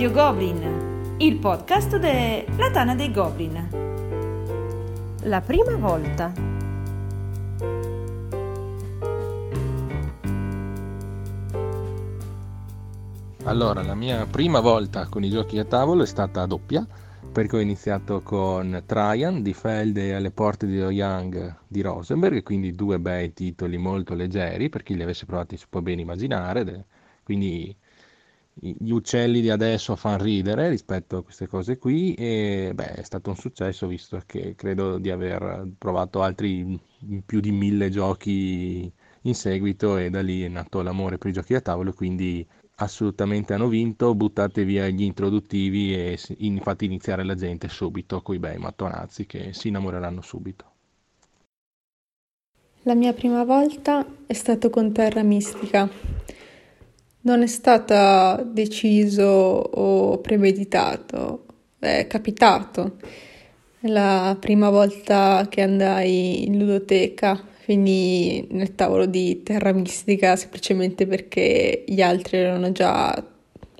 Radio Goblin, il podcast della Tana dei Goblin. La prima volta. Allora, la mia prima volta con i giochi a tavolo è stata doppia, perché ho iniziato con Traian di Felde alle porte di Young di Rosenberg, quindi due bei titoli molto leggeri, per chi li avesse provati si può ben immaginare, quindi gli uccelli di adesso fanno ridere rispetto a queste cose qui e beh, è stato un successo visto che credo di aver provato altri più di mille giochi in seguito e da lì è nato l'amore per i giochi da tavolo quindi assolutamente hanno vinto. Buttate via gli introduttivi e infatti iniziare la gente subito con i bei mattonazzi che si innamoreranno subito. La mia prima volta è stato con Terra Mistica non è stata deciso o premeditato, è capitato. La prima volta che andai in ludoteca, finì nel tavolo di Terra Mistica semplicemente perché gli altri erano già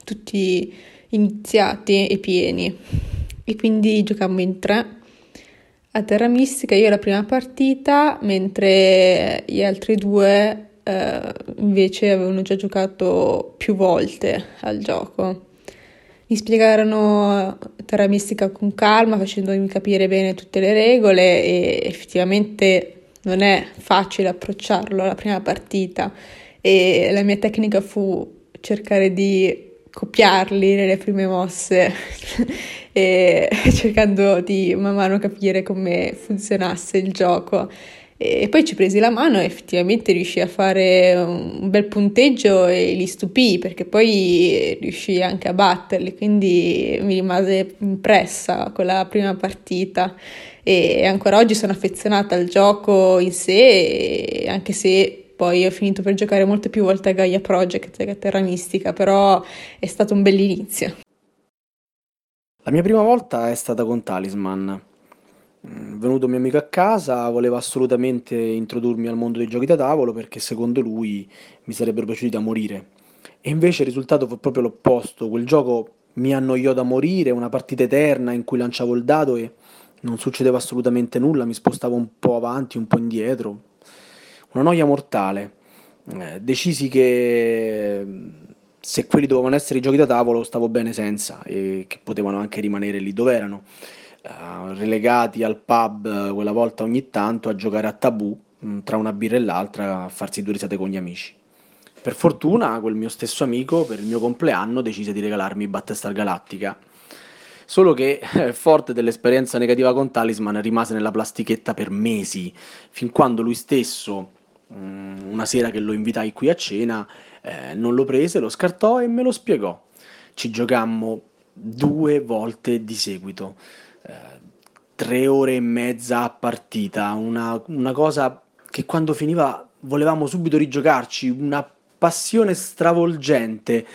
tutti iniziati e pieni. E quindi giocammo in tre. A Terra Mistica io la prima partita, mentre gli altri due eh, invece avevano già giocato più volte al gioco. Mi spiegarono Terra Mistica con calma, facendomi capire bene tutte le regole e effettivamente non è facile approcciarlo alla prima partita e la mia tecnica fu cercare di copiarli nelle prime mosse e cercando di man mano capire come funzionasse il gioco e poi ci presi la mano e effettivamente riuscì a fare un bel punteggio e li stupì perché poi riuscì anche a batterli, quindi mi rimase impressa quella prima partita e ancora oggi sono affezionata al gioco in sé, anche se poi ho finito per giocare molte più volte a Gaia Project che a Terra Mistica, però è stato un bell'inizio. La mia prima volta è stata con Talisman Mm, venuto un mio amico a casa, voleva assolutamente introdurmi al mondo dei giochi da tavolo perché secondo lui mi sarebbero piaciuti da morire. E invece il risultato fu proprio l'opposto. Quel gioco mi annoiò da morire, una partita eterna in cui lanciavo il dado e non succedeva assolutamente nulla, mi spostavo un po' avanti, un po' indietro. Una noia mortale. Eh, decisi che se quelli dovevano essere i giochi da tavolo stavo bene senza e che potevano anche rimanere lì dove erano uh, relegati al pub uh, quella volta ogni tanto a giocare a tabù mm, tra una birra e l'altra a farsi due risate con gli amici. Per fortuna quel mio stesso amico per il mio compleanno decise di regalarmi Battlestar Galactica. Solo che, eh, forte dell'esperienza negativa con Talisman, rimase nella plastichetta per mesi, fin quando lui stesso, mm, una sera che lo invitai qui a cena, eh, non lo prese, lo scartò e me lo spiegò. Ci giocammo due volte di seguito tre ore e mezza a partita, una, una cosa che quando finiva volevamo subito rigiocarci, una passione stravolgente.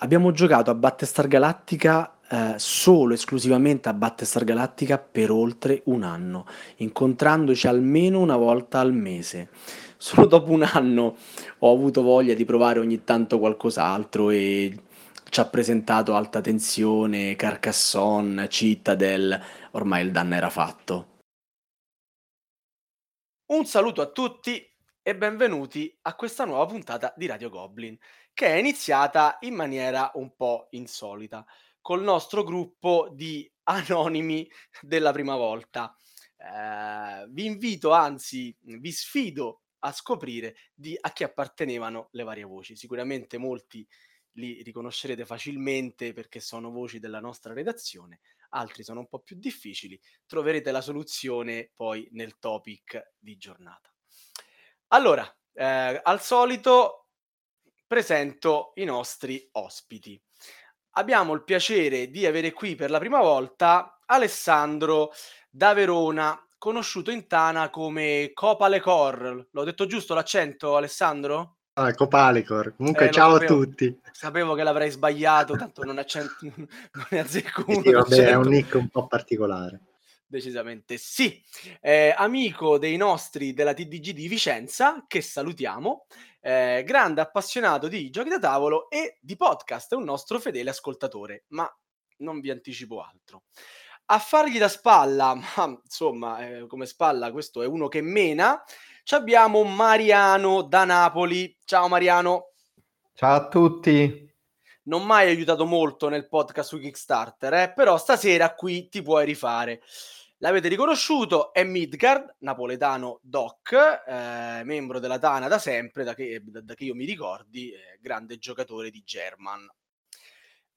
Abbiamo giocato a Battestar Galactica eh, solo esclusivamente a Battestar Galactica per oltre un anno, incontrandoci almeno una volta al mese. Solo dopo un anno ho avuto voglia di provare ogni tanto qualcos'altro e ci ha presentato Alta Tensione, Carcassonne, Citadel, ormai il danno era fatto. Un saluto a tutti e benvenuti a questa nuova puntata di Radio Goblin, che è iniziata in maniera un po' insolita, col nostro gruppo di anonimi della prima volta. Eh, vi invito, anzi, vi sfido a scoprire di a chi appartenevano le varie voci. Sicuramente molti li riconoscerete facilmente perché sono voci della nostra redazione, altri sono un po' più difficili, troverete la soluzione poi nel topic di giornata. Allora, eh, al solito presento i nostri ospiti. Abbiamo il piacere di avere qui per la prima volta Alessandro da Verona, conosciuto in Tana come Copa Le Cor. L'ho detto giusto l'accento, Alessandro? Ah, Copalicor. Comunque, eh, ciao sapevo, a tutti. Sapevo che l'avrei sbagliato, tanto non, accento, non ne azzecco uno. Sì, vabbè, è un nick un po' particolare. Decisamente sì. Eh, amico dei nostri della TDG di Vicenza, che salutiamo, eh, grande appassionato di giochi da tavolo e di podcast, è un nostro fedele ascoltatore, ma non vi anticipo altro. A fargli da spalla, ma insomma, eh, come spalla questo è uno che mena, abbiamo Mariano da Napoli. Ciao Mariano. Ciao a tutti non mai aiutato molto nel podcast su Kickstarter, eh? però stasera qui ti puoi rifare. L'avete riconosciuto, è Midgard, napoletano doc, eh, membro della Tana da sempre, da che, da, da che io mi ricordi, eh, grande giocatore di German.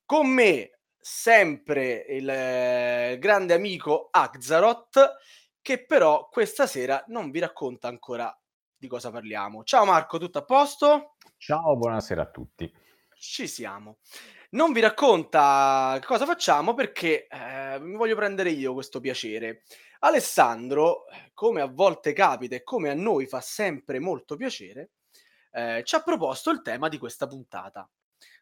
Con me sempre il eh, grande amico Axaroth, che però questa sera non vi racconta ancora di cosa parliamo. Ciao Marco, tutto a posto? Ciao, buonasera a tutti. Ci siamo. Non vi racconta cosa facciamo perché eh, mi voglio prendere io questo piacere. Alessandro, come a volte capita e come a noi fa sempre molto piacere, eh, ci ha proposto il tema di questa puntata.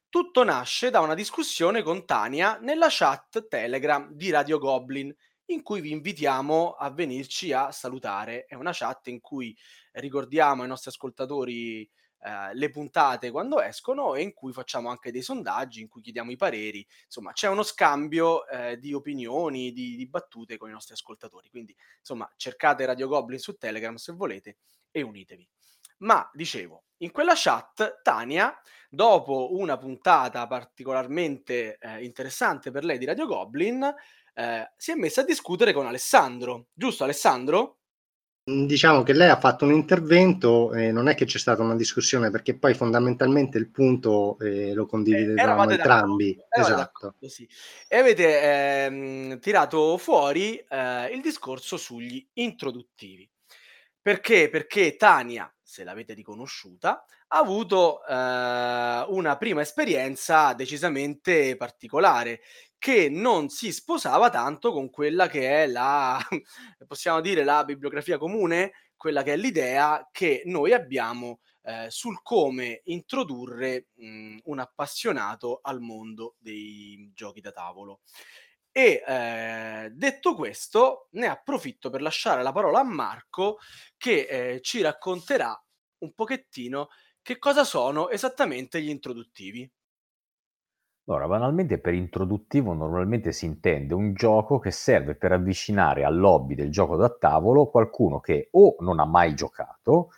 Tutto nasce da una discussione con Tania nella chat Telegram di Radio Goblin, in cui vi invitiamo a venirci a salutare. È una chat in cui ricordiamo ai nostri ascoltatori eh, le puntate quando escono e in cui facciamo anche dei sondaggi, in cui chiediamo i pareri. Insomma, c'è uno scambio eh, di opinioni, di, di, battute con i nostri ascoltatori. Quindi, insomma, cercate Radio Goblin su Telegram se volete e unitevi. Ma dicevo, in quella chat Tania, dopo una puntata particolarmente eh, interessante per lei di Radio Goblin, eh, si è messa a discutere con Alessandro. Giusto Alessandro? Mhmm, diciamo che lei ha fatto un intervento e non è che c'è stata una discussione perché poi fondamentalmente il punto eh, lo condividevamo eh, entrambi. Esatto. Sì. E avete ehm, tirato fuori eh, il discorso sugli introduttivi. Perché? Perché Tania, se l'avete riconosciuta, ha avuto eh, una prima esperienza decisamente particolare che non si sposava tanto con quella che è la, possiamo dire, la bibliografia comune, quella che è l'idea che noi abbiamo eh, sul come introdurre mh, un appassionato al mondo dei giochi da tavolo. E eh, detto questo, ne approfitto per lasciare la parola a Marco che eh, ci racconterà un pochettino che cosa sono esattamente gli introduttivi. Allora, banalmente per introduttivo normalmente si intende un gioco che serve per avvicinare al lobby del gioco da tavolo qualcuno che o non ha mai giocato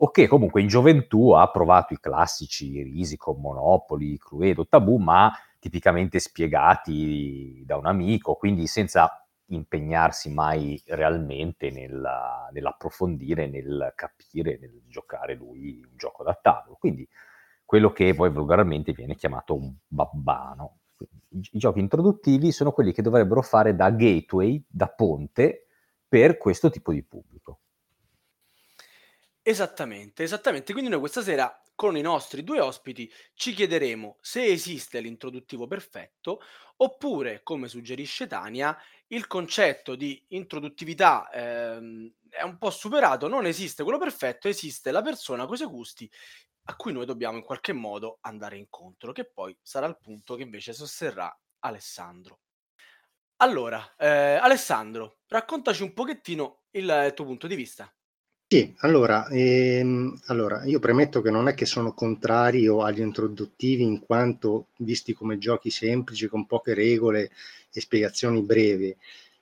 o che comunque in gioventù ha provato i classici Risicon, Monopoli, Cluedo, Tabù, ma tipicamente spiegati da un amico, quindi senza impegnarsi mai realmente nella, nell'approfondire, nel capire, nel giocare lui un gioco da tavolo. Quindi quello che poi volgarmente viene chiamato un babbano. I, giochi introduttivi sono quelli che dovrebbero fare da gateway, da ponte per questo tipo di pubblico. Esattamente, esattamente. Quindi noi questa sera con i nostri due ospiti ci chiederemo se esiste l'introduttivo perfetto oppure, come suggerisce Tania, il concetto di introduttività ehm, è un po' superato, non esiste quello perfetto, esiste la persona con i suoi gusti a cui noi dobbiamo in qualche modo andare incontro, che poi sarà il punto che invece sosterrà Alessandro. Allora, eh, Alessandro, raccontaci un pochettino il tuo punto di vista. Sì, allora, ehm, allora, io premetto che non è che sono contrario agli introduttivi in quanto visti come giochi semplici, con poche regole e spiegazioni brevi.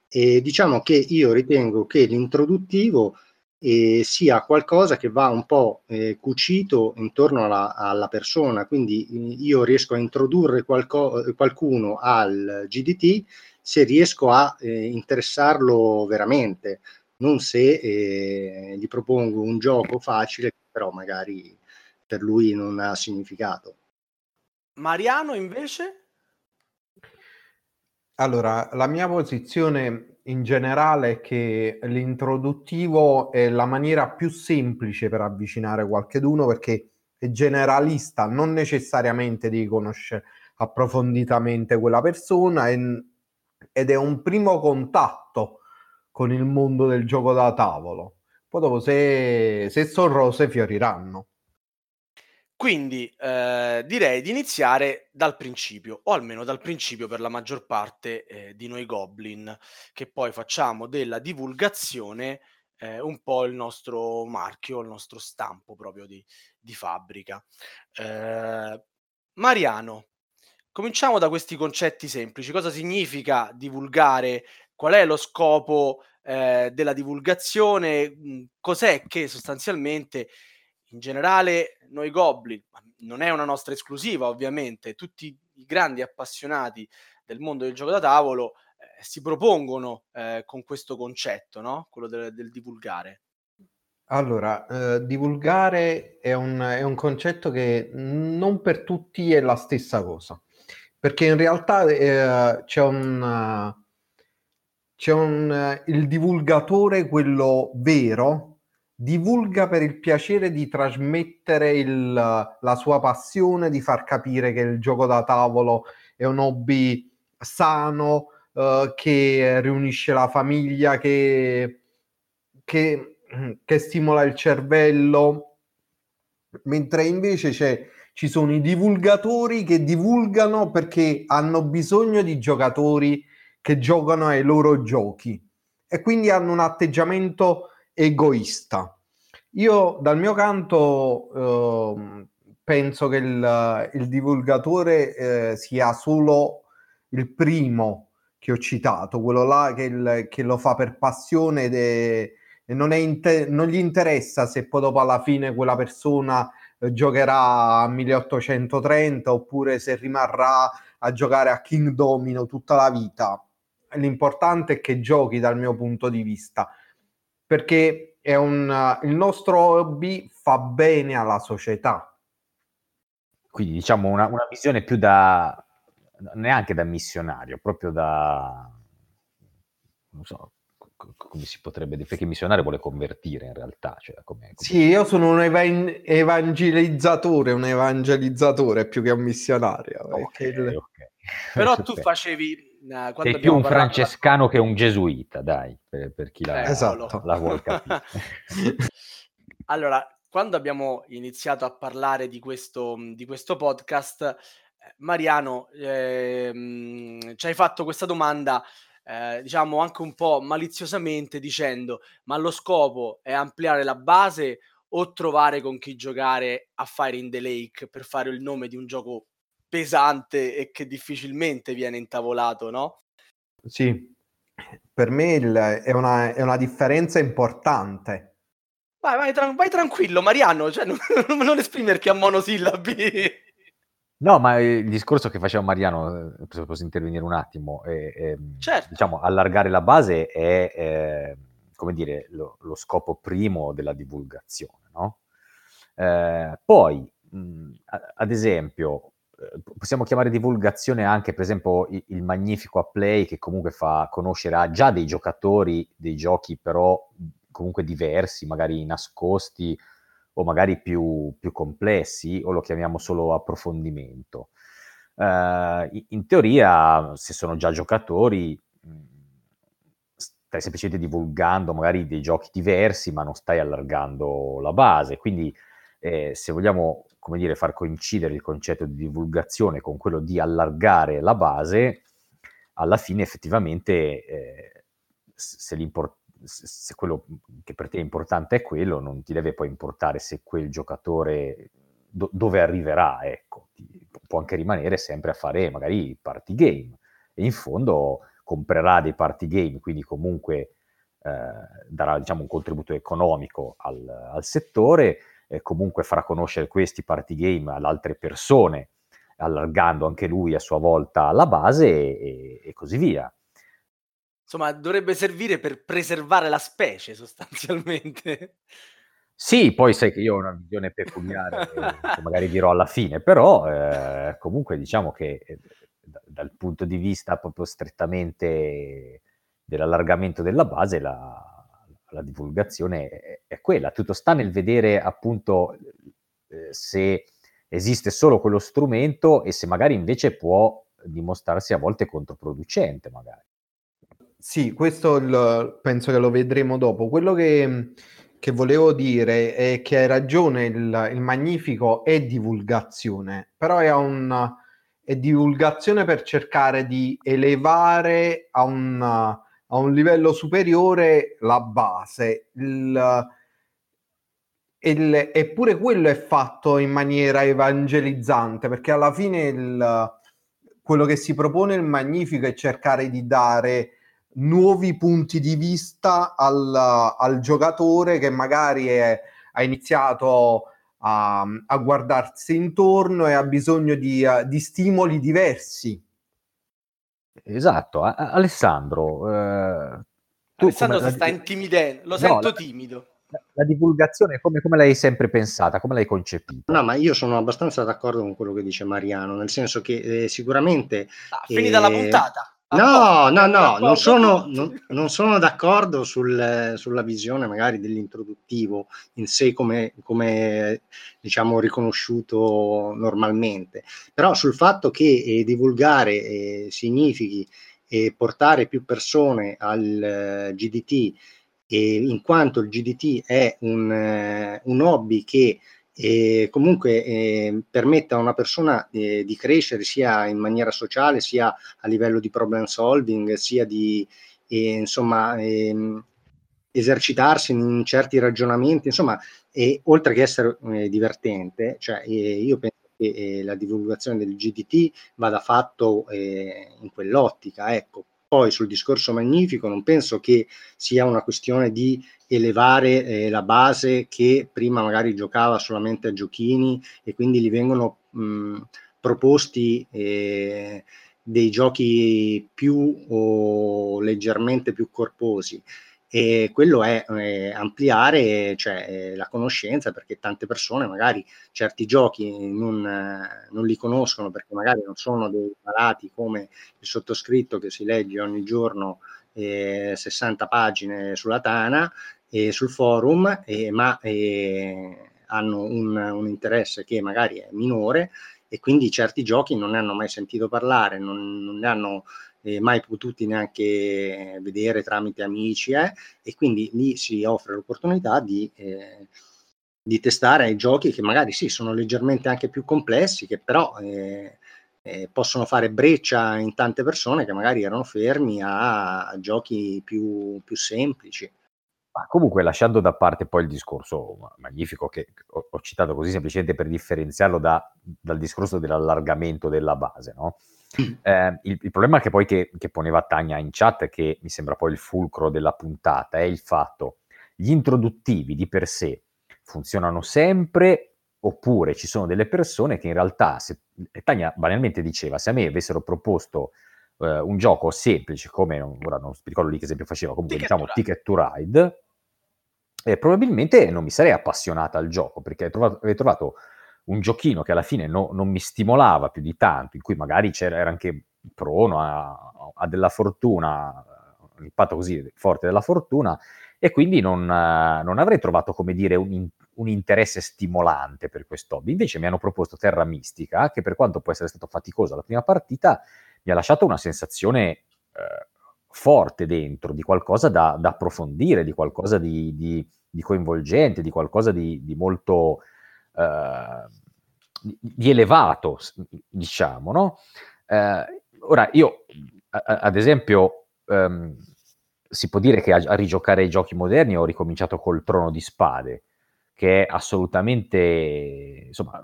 E diciamo che io ritengo che l'introduttivo eh, sia qualcosa che va un po' eh, cucito intorno alla, alla, persona. Quindi io riesco a introdurre qualco, qualcuno al GDT se riesco a eh, interessarlo veramente, non se eh, gli propongo un gioco facile, però magari per lui non ha significato. Mariano invece? Allora, la mia posizione in generale che l'introduttivo è la maniera più semplice per avvicinare qualcheduno perché è generalista, non necessariamente devi conoscere approfonditamente quella persona e, ed è un primo contatto con il mondo del gioco da tavolo. Poi dopo se, se sono rose fioriranno. Quindi eh, direi di iniziare dal principio, o almeno dal principio per la maggior parte eh, di noi Goblin, che poi facciamo della divulgazione eh, un po' il nostro marchio, il nostro stampo proprio di, di fabbrica. Eh, Mariano, cominciamo da questi concetti semplici. Cosa significa divulgare? Qual è lo scopo eh, della divulgazione? Mm, cos'è che sostanzialmente in generale noi Goblin, non è una nostra esclusiva ovviamente, tutti i grandi appassionati del mondo del gioco da tavolo eh, si propongono eh, con questo concetto, no? quello del, del divulgare. Allora, eh, divulgare è un, è un, concetto che non per tutti è la stessa cosa, perché in realtà eh, c'è un... C'è un, il divulgatore, quello vero, divulga per il piacere di trasmettere il, la sua passione, di far capire che il gioco da tavolo è un hobby sano, uh, che riunisce la famiglia, che, che, che, stimola il cervello, mentre invece c'è, ci sono i divulgatori che divulgano perché hanno bisogno di giocatori che giocano ai loro giochi. E quindi hanno un atteggiamento egoista. Io dal mio canto eh, penso che il, il divulgatore eh, sia solo il primo che ho citato, quello là che, il, che lo fa per passione ed è, non, inter- non, gli interessa se poi dopo alla fine quella persona eh, giocherà a 1830 oppure se rimarrà a giocare a King Domino tutta la vita. L'importante è che giochi dal mio punto di vista perché è un, il nostro hobby fa bene alla società. Quindi diciamo una, una visione più da, neanche da missionario, proprio da, non so, come si potrebbe dire, perché missionario vuole convertire in realtà. Cioè come, come... Sì, io sono un evan- evangelizzatore, un evangelizzatore più che un missionario. Okay, il... okay. Però tu facevi Uh, Sei più un francescano la... che un gesuita, dai, per, per chi la, eh, esatto. la vuol capire. allora, quando abbiamo iniziato a parlare di questo, di questo podcast, eh, Mariano, eh, ci hai fatto questa domanda, eh, diciamo anche un po' maliziosamente, dicendo: ma lo scopo è ampliare la base o trovare con chi giocare a Fire in the Lake per fare il nome di un gioco pesante e che difficilmente viene intavolato, no? Sì, per me il, è, una, è, una, differenza importante. Vai, vai, tra, vai tranquillo, Mariano, cioè, non, non esprimerti a monosillabi. No, ma il discorso che faceva Mariano, eh, se posso intervenire un attimo, è, è, certo. diciamo, allargare la base è, è come dire, lo, lo, scopo primo della divulgazione, no? Eh, poi, mh, ad esempio, eh, possiamo chiamare divulgazione anche, per esempio, il, magnifico a play che comunque fa conoscere già dei giocatori dei giochi però comunque diversi, magari nascosti o magari più, più complessi, o lo chiamiamo solo approfondimento. Uh, in teoria, se sono già giocatori, stai semplicemente divulgando magari dei giochi diversi, ma non stai allargando la base. Quindi, eh, se vogliamo come dire, far coincidere il concetto di divulgazione con quello di allargare la base, alla fine effettivamente eh, se, se, quello che per te è importante è quello, non ti deve poi importare se quel giocatore do- dove arriverà, ecco, ti, può anche rimanere sempre a fare magari party game e in fondo comprerà dei party game, quindi comunque eh, darà diciamo, un contributo economico al, al settore eh, comunque farà conoscere questi party game ad altre persone, allargando anche lui a sua volta la base e, e così via. Insomma, dovrebbe servire per preservare la specie sostanzialmente. Sì, poi sai che io ho una visione peculiare, che magari dirò alla fine, però eh, comunque diciamo che eh, dal punto di vista proprio strettamente dell'allargamento della base, la, la divulgazione è, quella, tutto sta nel vedere appunto eh, se esiste solo quello strumento e se magari invece può dimostrarsi a volte controproducente magari. Sì, questo il, penso che lo vedremo dopo. Quello che, che volevo dire è che hai ragione, il, il magnifico è divulgazione, però è, un, è divulgazione per cercare di elevare a un, a un livello superiore la base. Il, il, eppure quello è fatto in maniera evangelizzante, perché alla fine il, quello che si propone il Magnifico è cercare di dare nuovi punti di vista al, al giocatore che magari è, ha iniziato a, a, guardarsi intorno e ha bisogno di, di stimoli diversi. Esatto, a- Alessandro. Eh, Alessandro si sta intimidendo, lo no, sento la, timido. La, la divulgazione, come, come, l'hai sempre pensata, come l'hai concepita? No, ma io sono abbastanza d'accordo con quello che dice Mariano, nel senso che eh, sicuramente... Ah, finita eh, la puntata. No, no, no, non sono, non, non sono d'accordo sul, sulla visione magari dell'introduttivo in sé come, come diciamo riconosciuto normalmente, però sul fatto che eh, divulgare eh, significhi eh, portare più persone al eh, GDT, in quanto il GDT è un, eh, un hobby che e comunque eh, permette a una persona eh, di crescere sia in maniera sociale, sia a livello di problem solving, sia di eh, insomma ehm, esercitarsi in certi ragionamenti, insomma, e, oltre che essere eh, divertente, cioè eh, io penso che eh, la divulgazione del GDT vada fatto in quell'ottica, ecco. Poi sul discorso magnifico non penso che sia una questione di elevare eh, la base che prima magari giocava solamente a giochini e quindi gli vengono mh, proposti eh, dei giochi più o leggermente più corposi e quello è eh, ampliare cioè, eh, la conoscenza perché tante persone magari certi giochi non, eh, non, li conoscono perché magari non sono dei malati come il sottoscritto che si legge ogni giorno 60 eh, pagine sulla Tana e sul forum, ma hanno un, un, interesse che magari è minore e quindi certi giochi non ne hanno mai sentito parlare, non, non ne hanno eh, mai potuti neanche vedere tramite amici eh, e quindi lì si offre l'opportunità di, eh, di testare giochi che magari sì sono leggermente anche più complessi, che però eh, eh, possono fare breccia in tante persone che magari erano fermi a, a giochi più, più semplici. Ma comunque, lasciando da parte poi il discorso magnifico che ho citato così semplicemente per differenziarlo da, dal discorso dell'allargamento della base, no? Eh, il, il, problema che poi che, che, poneva Tania in chat, che mi sembra poi il fulcro della puntata, è il fatto gli introduttivi di per sé funzionano sempre oppure ci sono delle persone che in realtà, se, Tania banalmente diceva, se a me avessero proposto eh, un gioco semplice come, ora non ricordo lì che esempio faceva, comunque ticket diciamo Ticket to Ride, eh, probabilmente non mi sarei appassionata al gioco perché trovato, avevo trovato un giochino che alla fine no, non mi stimolava più di tanto, in cui magari c'era, era anche prono a, a della fortuna, un impatto così forte della fortuna, e quindi non, non avrei trovato, come dire, un, un, interesse stimolante per questo hobby. Invece mi hanno proposto Terra Mistica, che per quanto può essere stato faticoso la prima partita, mi ha lasciato una sensazione eh, forte dentro, di qualcosa da, da approfondire, di qualcosa di, di, di, coinvolgente, di qualcosa di, molto di elevato, diciamo, no? Eh, ora, io, a, ad esempio, ehm, si può dire che a, a, rigiocare i giochi moderni ho ricominciato col Trono di Spade, che è assolutamente, insomma,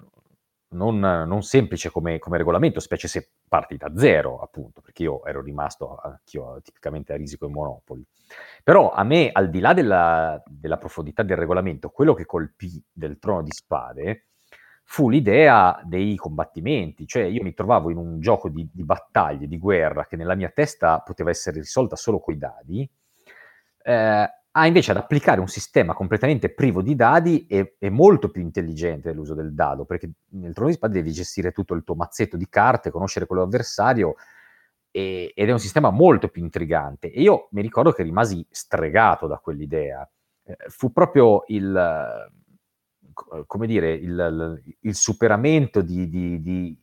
non, non semplice come, come, regolamento, specie se parti da zero, appunto, perché io ero rimasto anch'io tipicamente a risico e monopoli. Però a me, al di là della, della profondità del regolamento, quello che colpì del trono di spade fu l'idea dei combattimenti, cioè io mi trovavo in un gioco di, di battaglie, di guerra, che nella mia testa poteva essere risolta solo coi dadi, eh, a invece ad applicare un sistema completamente privo di dadi e, e molto più intelligente dell'uso del dado, perché nel trono di spade devi gestire tutto il tuo mazzetto di carte, conoscere quello avversario, e, ed è un sistema molto più intrigante. E io mi ricordo che rimasi stregato da quell'idea. Eh, fu proprio il, come dire, il, il superamento di, di, di,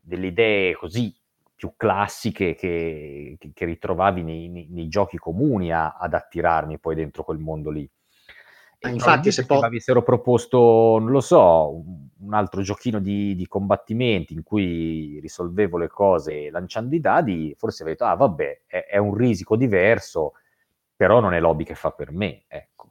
delle idee così più classiche che, che ritrovavi nei, nei, nei, giochi comuni a, ad attirarmi poi dentro quel mondo lì. E infatti, se, po- avessero proposto, non lo so, un altro giochino di, di, combattimenti in cui risolvevo le cose lanciando i dadi, forse avrei detto, ah vabbè, è, è un risico diverso, però non è l'hobby che fa per me, ecco.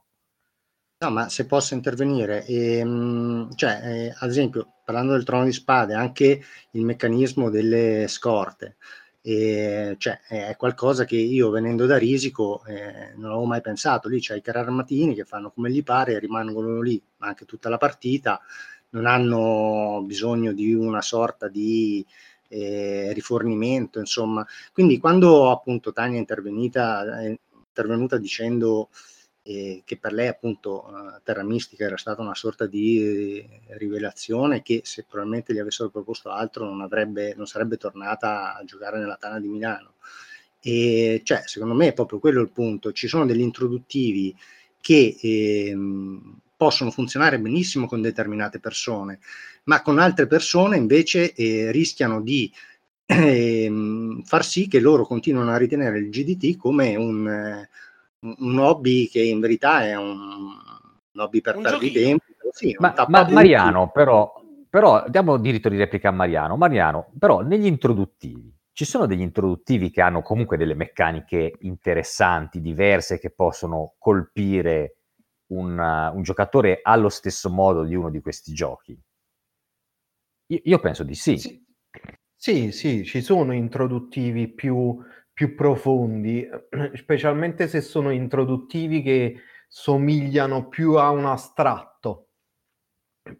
No, ma se posso intervenire, ehm, cioè, eh, ad esempio, parlando del trono di spade, anche il meccanismo delle scorte, eh, cioè, è qualcosa che io venendo da Risico eh, non avevo mai pensato. Lì c'è i carri armatini che fanno come gli pare e rimangono lì anche tutta la partita, non hanno bisogno di una sorta di eh, rifornimento, insomma. Quindi quando appunto Tania è intervenuta dicendo eh, che per lei appunto uh, Terra Mistica era stata una sorta di eh, rivelazione che se probabilmente gli avessero proposto altro non, avrebbe, non sarebbe tornata a giocare nella Tana di Milano. E cioè, secondo me è proprio quello il punto. Ci sono degli introduttivi che ehm, possono funzionare benissimo con determinate persone, ma con altre persone invece eh, rischiano di eh, far sì che loro continuino a ritenere il GDT come un, eh, un hobby che in verità è un, un hobby per perdere Sì, ma, ma Mariano, però, però diamo diritto di replica a Mariano. Mariano, però negli introduttivi ci sono degli introduttivi che hanno comunque delle meccaniche interessanti, diverse, che possono colpire un, uh, un giocatore allo stesso modo di uno di questi giochi? Io, io penso di sì. sì. Sì, sì, ci sono introduttivi più più profondi, specialmente se sono introduttivi che somigliano più a un astratto,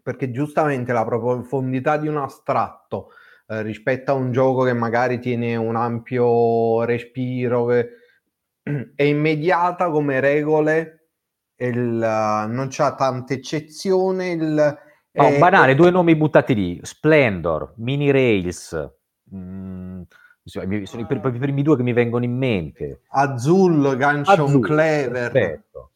perché giustamente la profondità di un astratto eh, rispetto a un gioco che magari tiene un ampio respiro, che è immediata come regole, il, non c'ha tante eccezioni. Il, no, è, banale, è... due nomi buttati lì, Splendor, Mini Rails. Mm, sono i, pr- i, primi due che mi vengono in mente. Azul, Gunshot Clever. Perfetto.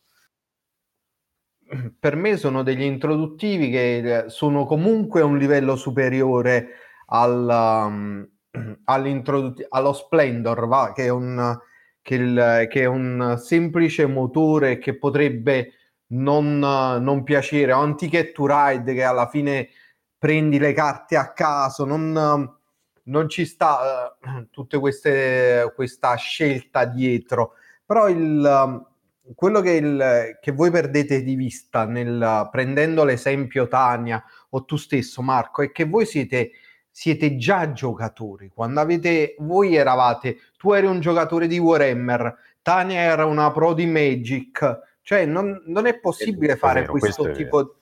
Per me sono degli introduttivi che sono comunque a un livello superiore al, um, allo Splendor, va? Che, è un, che, il, che, è un, semplice motore che potrebbe non, non piacere, o un Ticket to Ride che alla fine prendi le carte a caso, non non ci sta uh, tutta questa scelta dietro, però il, uh, quello che, il, che, voi perdete di vista nel, prendendo l'esempio Tania o tu stesso Marco è che voi siete, siete già giocatori, quando avete, voi eravate, tu eri un giocatore di Warhammer, Tania era una pro di Magic, cioè non, non è possibile è fare vero, questo, tipo,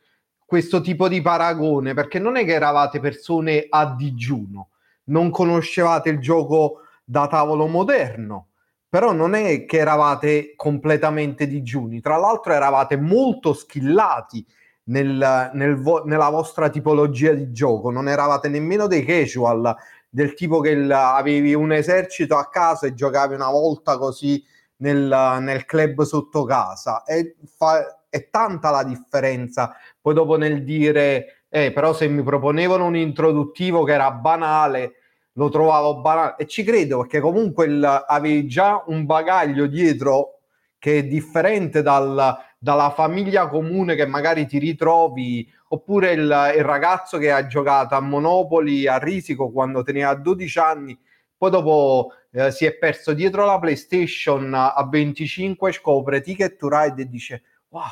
questo tipo di paragone perché non è che eravate persone a digiuno non conoscevate il gioco da tavolo moderno, però non è che eravate completamente digiuni, tra l'altro eravate molto skillati nel, nel vo- nella vostra tipologia di gioco, non eravate nemmeno dei casual, del tipo che il, avevi un esercito a casa e giocavi una volta così nel, nel club sotto casa. È, fa, è tanta la differenza. Poi dopo nel dire, eh, però se mi proponevano un introduttivo che era banale, lo trovavo banale e ci credo perché comunque il, avevi già un bagaglio dietro che è differente dal, dalla famiglia comune che magari ti ritrovi oppure il, il, ragazzo che ha giocato a Monopoli a Risico quando teneva 12 anni poi dopo eh, si è perso dietro la PlayStation a 25 scopre Ticket to Ride e dice wow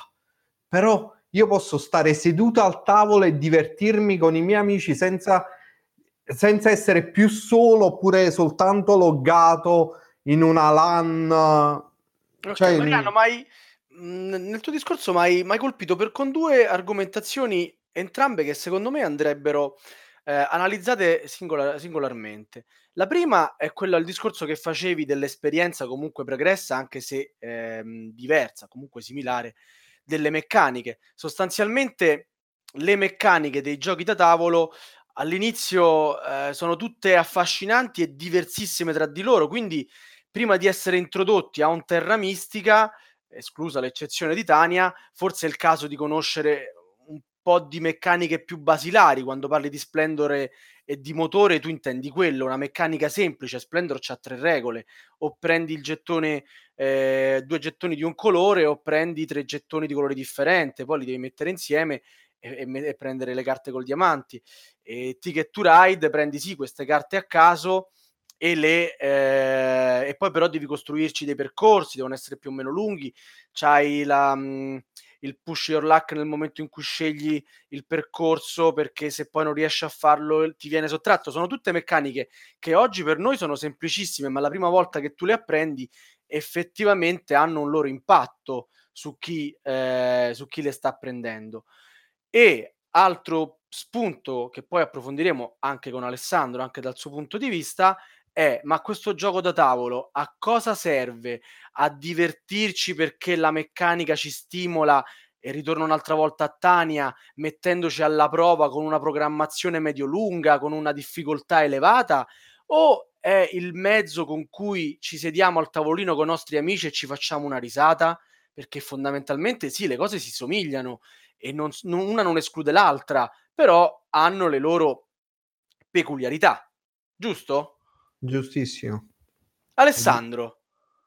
però io posso stare seduto al tavolo e divertirmi con i miei amici senza senza essere più solo oppure soltanto loggato in una LAN. Okay, cioè, Mariano, ma hai, nel tuo discorso mi hai colpito per con due argomentazioni entrambe che secondo me andrebbero eh, analizzate singolar- singolarmente. La prima è quella del discorso che facevi dell'esperienza comunque pregressa, anche se ehm, diversa, comunque similare, delle meccaniche. Sostanzialmente le meccaniche dei giochi da tavolo all'inizio eh, sono tutte affascinanti e diversissime tra di loro, quindi prima di essere introdotti a un terra mistica, esclusa l'eccezione di Tania, forse è il caso di conoscere un po' di meccaniche più basilari. Quando parli di Splendor e, di motore, tu intendi quello, una meccanica semplice. Splendor c'ha tre regole: o prendi il gettone, eh, due gettoni di un colore, o prendi tre gettoni di colore differente, poi li devi mettere insieme e, e, e prendere le carte col diamanti. E Ticket to Ride prendi sì queste carte a caso e, le, eh, e poi però devi costruirci dei percorsi, devono essere più o meno lunghi. C'hai la, mh, mm, il push your luck nel momento in cui scegli il percorso perché se poi non riesci a farlo ti viene sottratto. Sono tutte meccaniche che oggi per noi sono semplicissime, ma la prima volta che tu le apprendi effettivamente hanno un loro impatto su chi, eh, su chi le sta apprendendo. E altro spunto che poi approfondiremo anche con Alessandro, anche dal suo punto di vista, è ma questo gioco da tavolo a cosa serve? A divertirci perché la meccanica ci stimola e ritorno un'altra volta a Tania mettendoci alla prova con una programmazione medio-lunga, con una difficoltà elevata? O è il mezzo con cui ci sediamo al tavolino con i nostri amici e ci facciamo una risata? Perché fondamentalmente sì, le cose si somigliano e non, una non esclude l'altra, però hanno le loro peculiarità, giusto? Giustissimo. Alessandro.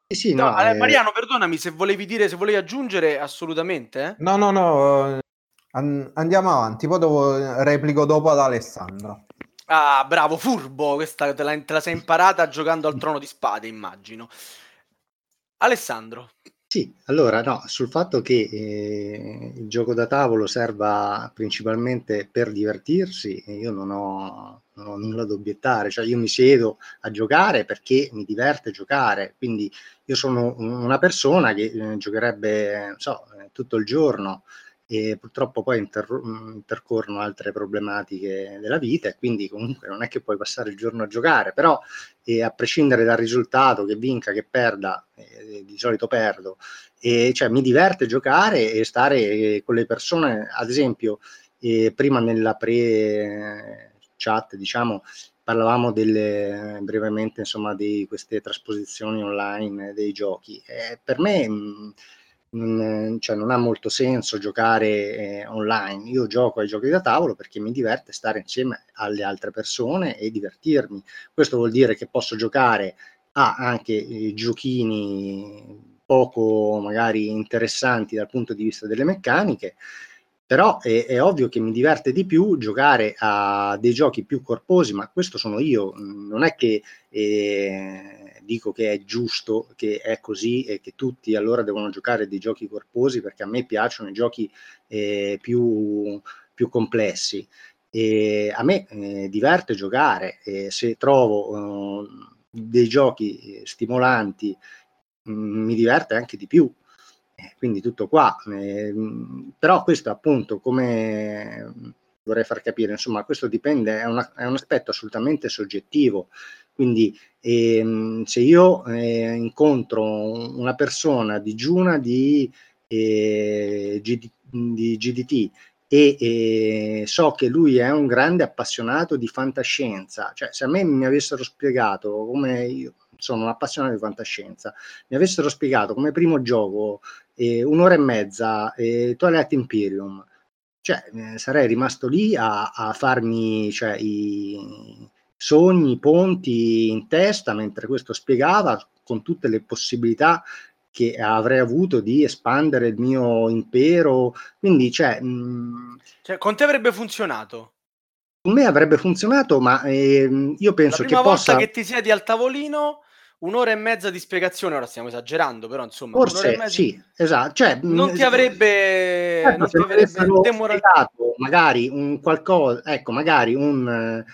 Sì, sì, no, no, eh... Mariano, perdonami se volevi dire, se volevi aggiungere assolutamente. Eh? No, no, no, An- andiamo avanti, poi dopo, replico dopo ad Alessandro. Ah, bravo, furbo, questa te la, te la sei imparata giocando al trono di spade, immagino. Alessandro. Sì, allora no, sul fatto che eh, il gioco da tavolo serva principalmente per divertirsi, io non ho, non ho nulla da obiettare, cioè io mi siedo a giocare perché mi diverte giocare, quindi io sono una persona che eh, giocherebbe, so, eh, tutto il giorno e purtroppo poi inter- intercorrono altre problematiche della vita e quindi comunque non è che puoi passare il giorno a giocare, però eh, a prescindere dal risultato, che vinca, che perda, eh, di solito perdo, e, cioè, mi diverte giocare e stare eh, con le persone, ad esempio, eh, prima nella pre-chat, diciamo, parlavamo delle, brevemente insomma, di queste trasposizioni online dei giochi. per me... Mh, non, cioè non ha molto senso giocare eh, online. Io gioco ai giochi da tavolo perché mi diverte stare insieme alle altre persone e divertirmi. Questo vuol dire che posso giocare a anche eh, giochini poco magari interessanti dal punto di vista delle meccaniche, però è, è, ovvio che mi diverte di più giocare a dei giochi più corposi, ma questo sono io, non è che eh, dico che è giusto che è così e che tutti allora devono giocare dei giochi corposi perché a me piacciono i giochi eh, più, più, complessi. E a me eh, diverte giocare e se trovo eh, dei giochi stimolanti mh, mm, mi diverte anche di più. Eh, quindi tutto qua. Ehm, però questo appunto come vorrei far capire, insomma, questo dipende, è, una, è un aspetto assolutamente soggettivo. Quindi ehm, se io eh, incontro una persona digiuna di, eh, GD, di GDT e, e, so che lui è un grande appassionato di fantascienza, cioè se a me mi avessero spiegato come io sono un appassionato di fantascienza, mi avessero spiegato come primo gioco eh, un'ora e mezza eh, Twilight Imperium, cioè eh, sarei rimasto lì a, a farmi cioè, i, sogni, ponti in testa mentre questo spiegava con tutte le possibilità che avrei avuto di espandere il mio impero. Quindi, cioè, mh, mm, cioè con te avrebbe funzionato? Con me avrebbe funzionato, ma eh, io penso che possa... La prima volta che ti siedi al tavolino un'ora e mezza di spiegazione, ora stiamo esagerando, però insomma, forse sì, esatto. Cioè, non ti avrebbe, certo, non ti avrebbe demorato magari un qualcosa, ecco, magari un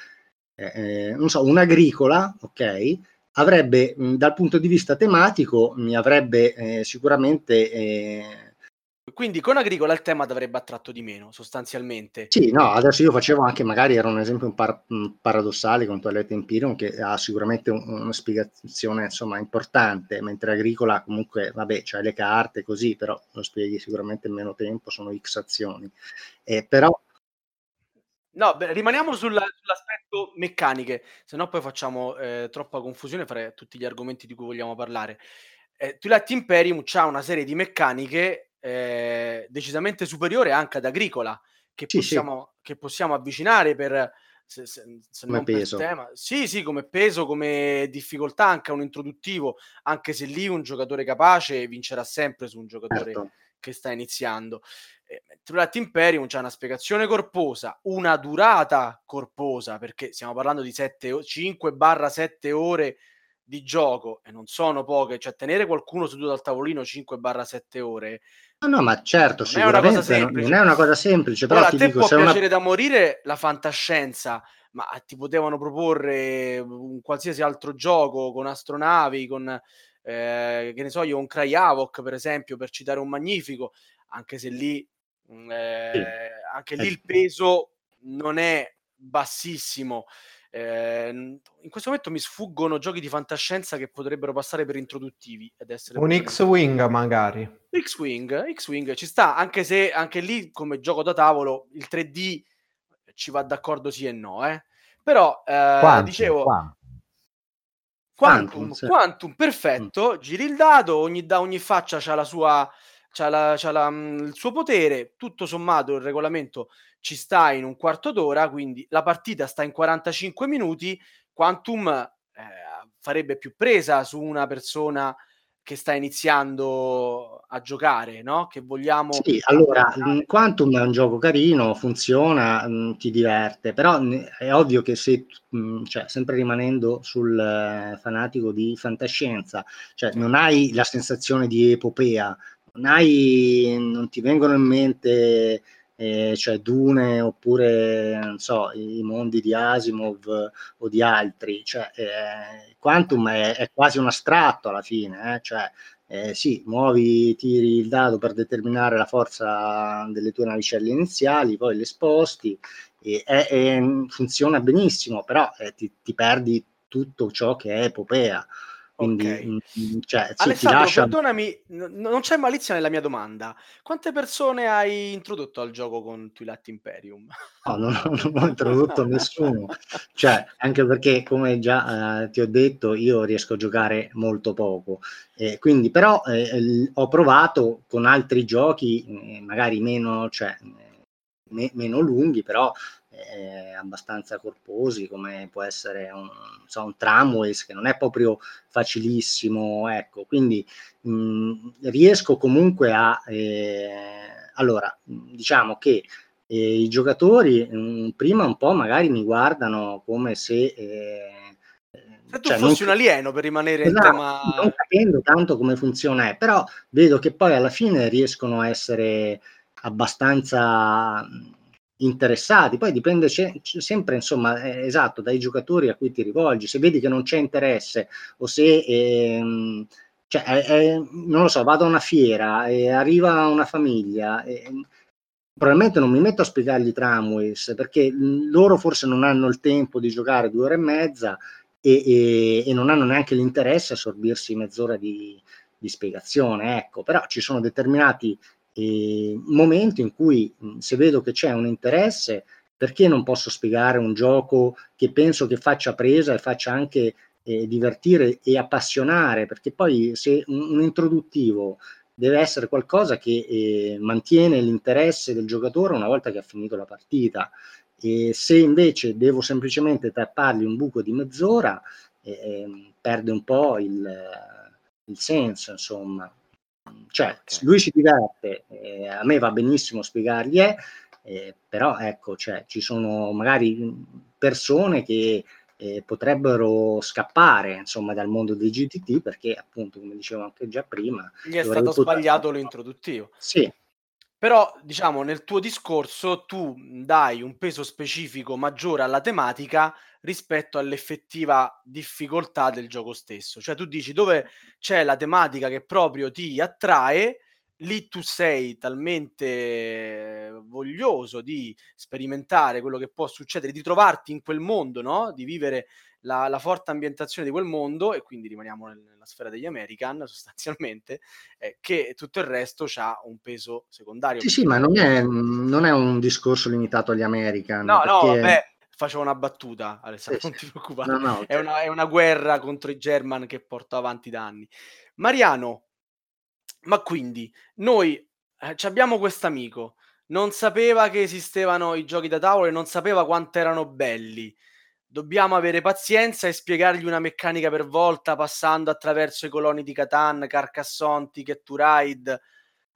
eh, eh, non so, un'agricola, ok? Avrebbe, mh, dal punto di vista tematico, mi avrebbe eh, sicuramente... Eh, quindi con agricola il tema ti avrebbe attratto di meno, sostanzialmente. Sì, no, adesso io facevo anche, magari era un esempio un par- paradossale con Toilette Imperium che ha sicuramente un, una spiegazione insomma importante, mentre agricola comunque, vabbè, c'hai le carte così, però lo spieghi sicuramente in meno tempo, sono X azioni. Eh, però No, beh, rimaniamo sulla, sull'aspetto meccaniche, se no poi facciamo eh, troppa confusione fra tutti gli argomenti di cui vogliamo parlare. Eh, Twilight Imperium ha una serie di meccaniche eh, decisamente superiore anche ad Agricola, che, sì, possiamo, sì. che possiamo avvicinare per, se, se, se come peso. tema. Sì, sì, come peso, come difficoltà, anche un introduttivo, anche se lì un giocatore capace vincerà sempre su un giocatore certo. che sta iniziando. Eh, True Imperium c'è una spiegazione corposa, una durata corposa, perché stiamo parlando di 5-7 ore di gioco e non sono poche, cioè tenere qualcuno seduto al tavolino 5-7 ore No, no, ma certo, non è una cosa semplice. Non è una cosa semplice però Ora, ti a te dico, può piacere una... da morire la fantascienza, ma ti potevano proporre un qualsiasi altro gioco con astronavi, con eh, che ne so io, un Cryavok per esempio, per citare un magnifico, anche se lì, mm, eh, sì. anche lì il peso non è bassissimo. Eh, in questo momento mi sfuggono giochi di fantascienza che potrebbero passare per introduttivi ed essere un X-Wing magari X-Wing, X-Wing ci sta anche se anche lì come gioco da tavolo il 3D ci va d'accordo sì e no eh? però eh, Quantum, dicevo Quantum, Quantum, sì. Quantum perfetto mm. giri il dado ogni, da ogni faccia c'ha la sua c'ha, la, c'ha la, mm, il suo potere tutto sommato il regolamento ci sta in un quarto d'ora, quindi la partita sta in 45 minuti, Quantum eh, farebbe più presa su una persona che sta iniziando a giocare, no? Che vogliamo... Sì, allora, Quantum è un gioco carino, funziona, mh, mm, ti diverte, però è ovvio che se, mh, cioè, sempre rimanendo sul eh, fanatico di fantascienza, cioè non hai la sensazione di epopea, non, hai, non ti vengono in mente eh, cioè Dune oppure non so, i mondi di Asimov o di altri. Cioè, eh, Quantum è, è, quasi un astratto alla fine, eh? cioè, eh, sì, muovi, tiri il dado per determinare la forza delle tue navicelle iniziali, poi le sposti e, e funziona benissimo, però eh, ti, ti perdi tutto ciò che è epopea. Quindi, okay. mh, mm, cioè, Alessandro, lascia... perdonami, n- non c'è malizia nella mia domanda. Quante persone hai introdotto al gioco con Twilight Imperium? No, non, non ho introdotto nessuno. Cioè, anche perché, come già eh, ti ho detto, io riesco a giocare molto poco. Eh, quindi, però, eh, ho provato con altri giochi, eh, magari meno, cioè, me- meno lunghi, però eh, abbastanza corposi come può essere un, so, un tramways che non è proprio facilissimo ecco. Quindi mh, riesco comunque a eh, allora diciamo che eh, i giocatori mh, prima un po' magari mi guardano come se eh, se tu cioè, fossi non, un alieno per rimanere esatto, in tema non capendo tanto come funziona però vedo che poi alla fine riescono a essere abbastanza interessati, poi dipende c- sempre, insomma, eh, esatto, dai giocatori a cui ti rivolgi, se vedi che non c'è interesse o se, ehm, cioè, eh, non lo so, vado a una fiera e arriva una famiglia, e, probabilmente non mi metto a spiegargli Tramways perché loro forse non hanno il tempo di giocare due ore e mezza e, e, e non hanno neanche l'interesse a sorbirsi mezz'ora di, di spiegazione, ecco, però ci sono determinati eh, momento in cui se vedo che c'è un interesse, perché non posso spiegare un gioco che penso che faccia presa e faccia anche eh, divertire e appassionare, perché poi se un, un introduttivo deve essere qualcosa che eh, mantiene l'interesse del giocatore una volta che ha finito la partita. E se invece devo semplicemente tappargli un buco di mezz'ora, eh, perde un po' il, il senso, insomma cioè okay. lui si diverte, eh, a me va benissimo spiegargli, eh, però ecco, cioè, ci sono magari persone che eh, potrebbero scappare insomma dal mondo dei GTT perché appunto come dicevo anche già prima gli è stato poter... sbagliato l'introduttivo sì però, diciamo, nel tuo discorso tu dai un peso specifico maggiore alla tematica rispetto all'effettiva difficoltà del gioco stesso. Cioè tu dici dove c'è la tematica che proprio ti attrae, lì tu sei talmente voglioso di sperimentare quello che può succedere, di trovarti in quel mondo, no? Di vivere la, la, forte ambientazione di quel mondo, e quindi rimaniamo nella sfera degli American sostanzialmente, eh, che tutto il resto ha un peso secondario. Sì, sì, ma non è, non è, un discorso limitato agli American. No, perché... no, vabbè, facevo una battuta, Alessandro, non ti preoccupare. No, no, è, una, è, una, guerra contro i German che porto avanti da anni. Mariano, ma quindi noi eh, abbiamo questo amico non sapeva che esistevano i giochi da tavolo e non sapeva quanto erano belli. Dobbiamo avere pazienza e spiegargli una meccanica per volta, passando attraverso i coloni di Catan, Carcassonne, Ticket to Ride,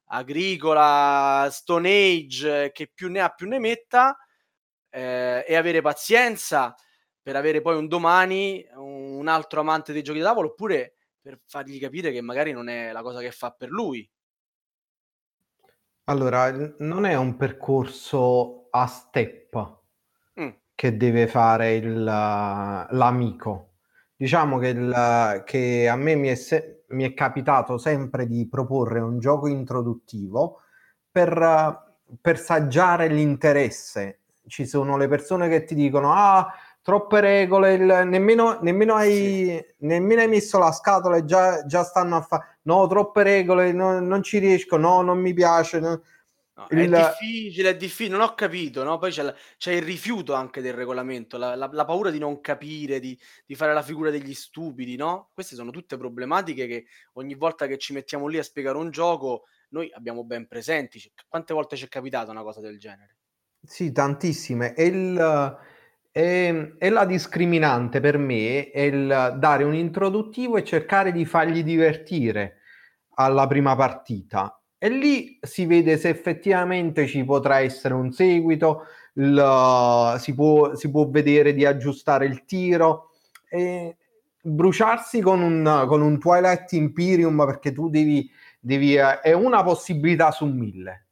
Agricola, Stone Age, che più ne ha più ne metta, eh, e avere pazienza per avere poi un domani un altro amante dei giochi da tavolo, oppure per fargli capire che magari non è la cosa che fa per lui. Allora, non è un percorso a step. Che deve fare il, l'amico. Diciamo che, il, che a me mi è, se, mi è, capitato sempre di proporre un gioco introduttivo per, per saggiare l'interesse. Ci sono le persone che ti dicono: Ah, troppe regole, il, nemmeno, nemmeno, hai, sì. nemmeno, hai, messo la scatola e già, già stanno a fare, no, troppe regole, no, non ci riesco, no, non mi piace. No. No, il... È difficile, è difficile, non ho capito, no? Poi c'è, c'è il rifiuto anche del regolamento, la, la, la paura di non capire, di, di, fare la figura degli stupidi, no? Queste sono tutte problematiche che ogni volta che ci mettiamo lì a spiegare un gioco, noi abbiamo ben presenti. Quante volte ci è capitata una cosa del genere? Sì, tantissime. E il e, ehm, e la discriminante per me è il dare un introduttivo e cercare di fargli divertire alla prima partita. E lì si vede se effettivamente ci potrà essere un seguito, il, si, può, si può vedere di aggiustare il tiro. E bruciarsi con un, con un Twilight Imperium perché tu devi, devi eh, è una possibilità su mille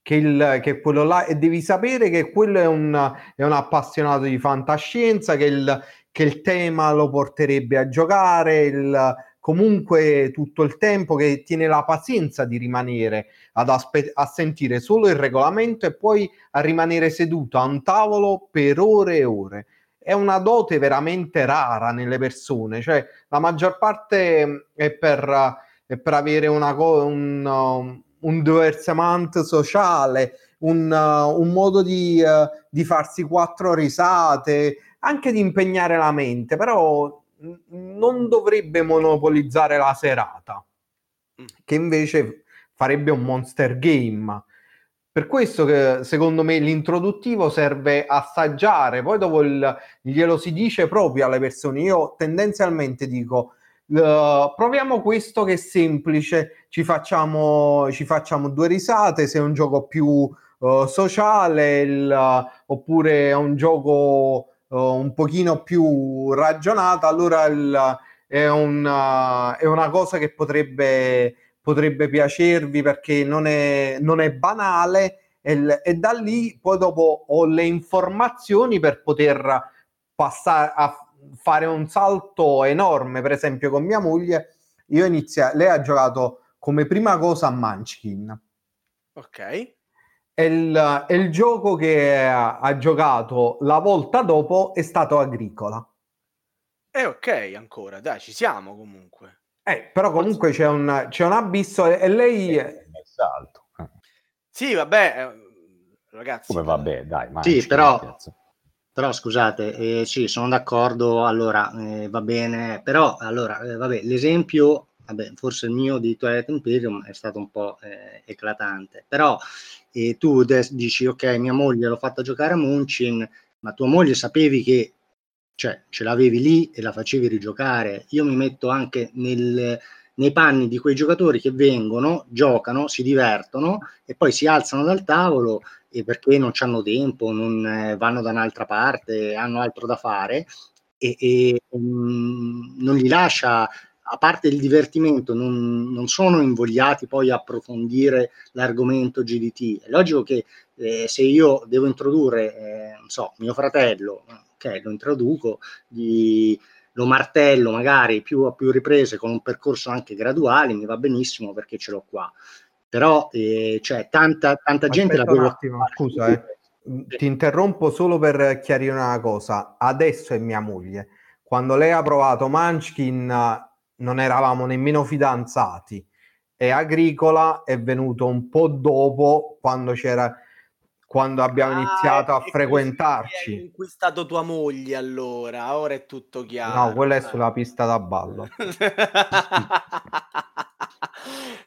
che, il, che quello là e devi sapere che quello è un, è un appassionato di fantascienza, che il, che il tema lo porterebbe a giocare, il, comunque tutto il tempo che tiene la pazienza di rimanere ad aspe- a sentire solo il regolamento e poi a rimanere seduto a un tavolo per ore e ore. È una dote veramente rara nelle persone, cioè la maggior parte è per, è per avere una, un, un divertimento sociale, un, uh, un modo di, uh, di, farsi quattro risate, anche di impegnare la mente, però non dovrebbe monopolizzare la serata, mm. che invece farebbe un monster game. Per questo che secondo me l'introduttivo serve assaggiare, poi dopo il, glielo si dice proprio alle persone. Io tendenzialmente dico Uh, proviamo questo che è semplice, ci facciamo, ci facciamo due risate, se è un gioco più uh, sociale il, uh, oppure è un gioco un pochino più ragionato, allora il, è, un, è, una cosa che potrebbe, potrebbe piacervi perché non è, non è banale e, e da lì poi dopo ho le informazioni per poter passare a fare un salto enorme, per esempio con mia moglie, io inizio, lei ha giocato come prima cosa a Munchkin. Ok. E il, e il gioco che ha, giocato la volta dopo è stato Agricola. E eh, ok, ancora, dai, ci siamo comunque. Eh, però comunque c'è un, c'è un abisso e, e lei... È salto. Sì, vabbè, eh, ragazzi. Come vabbè, dai. Sì, però... Però scusate, eh, sì, sono d'accordo, allora eh, va bene, però allora, eh, vabbè, l'esempio, vabbè, forse il mio di Twilight Imperium è stato un po' eh, eclatante, però eh, tu de- dici, ok, mia moglie l'ho fatta giocare a Munchin, ma tua moglie sapevi che, cioè, ce l'avevi lì e la facevi rigiocare, io mi metto anche nel, nei panni di quei giocatori che vengono, giocano, si divertono e poi si alzano dal tavolo e perché non hanno tempo, non eh, vanno da un'altra parte, hanno altro da fare e, e um, non li lascia, a parte il divertimento, non, non, sono invogliati poi a approfondire l'argomento GDT. È logico che eh, se io devo introdurre, eh, non so, mio fratello, ok, lo introduco, gli, lo martello magari più a più riprese con un percorso anche graduale, mi va benissimo perché ce l'ho qua però eh, cioè, tanta, tanta gente la un attimo, scusa, eh. ti interrompo solo per chiarire una cosa. Adesso è mia moglie. Quando lei ha provato Munchkin non eravamo nemmeno fidanzati e Agricola è venuto un po' dopo quando c'era quando abbiamo ah, iniziato a frequentarci. Hai conquistato tua moglie allora, ora è tutto chiaro. No, quella è sulla pista da ballo.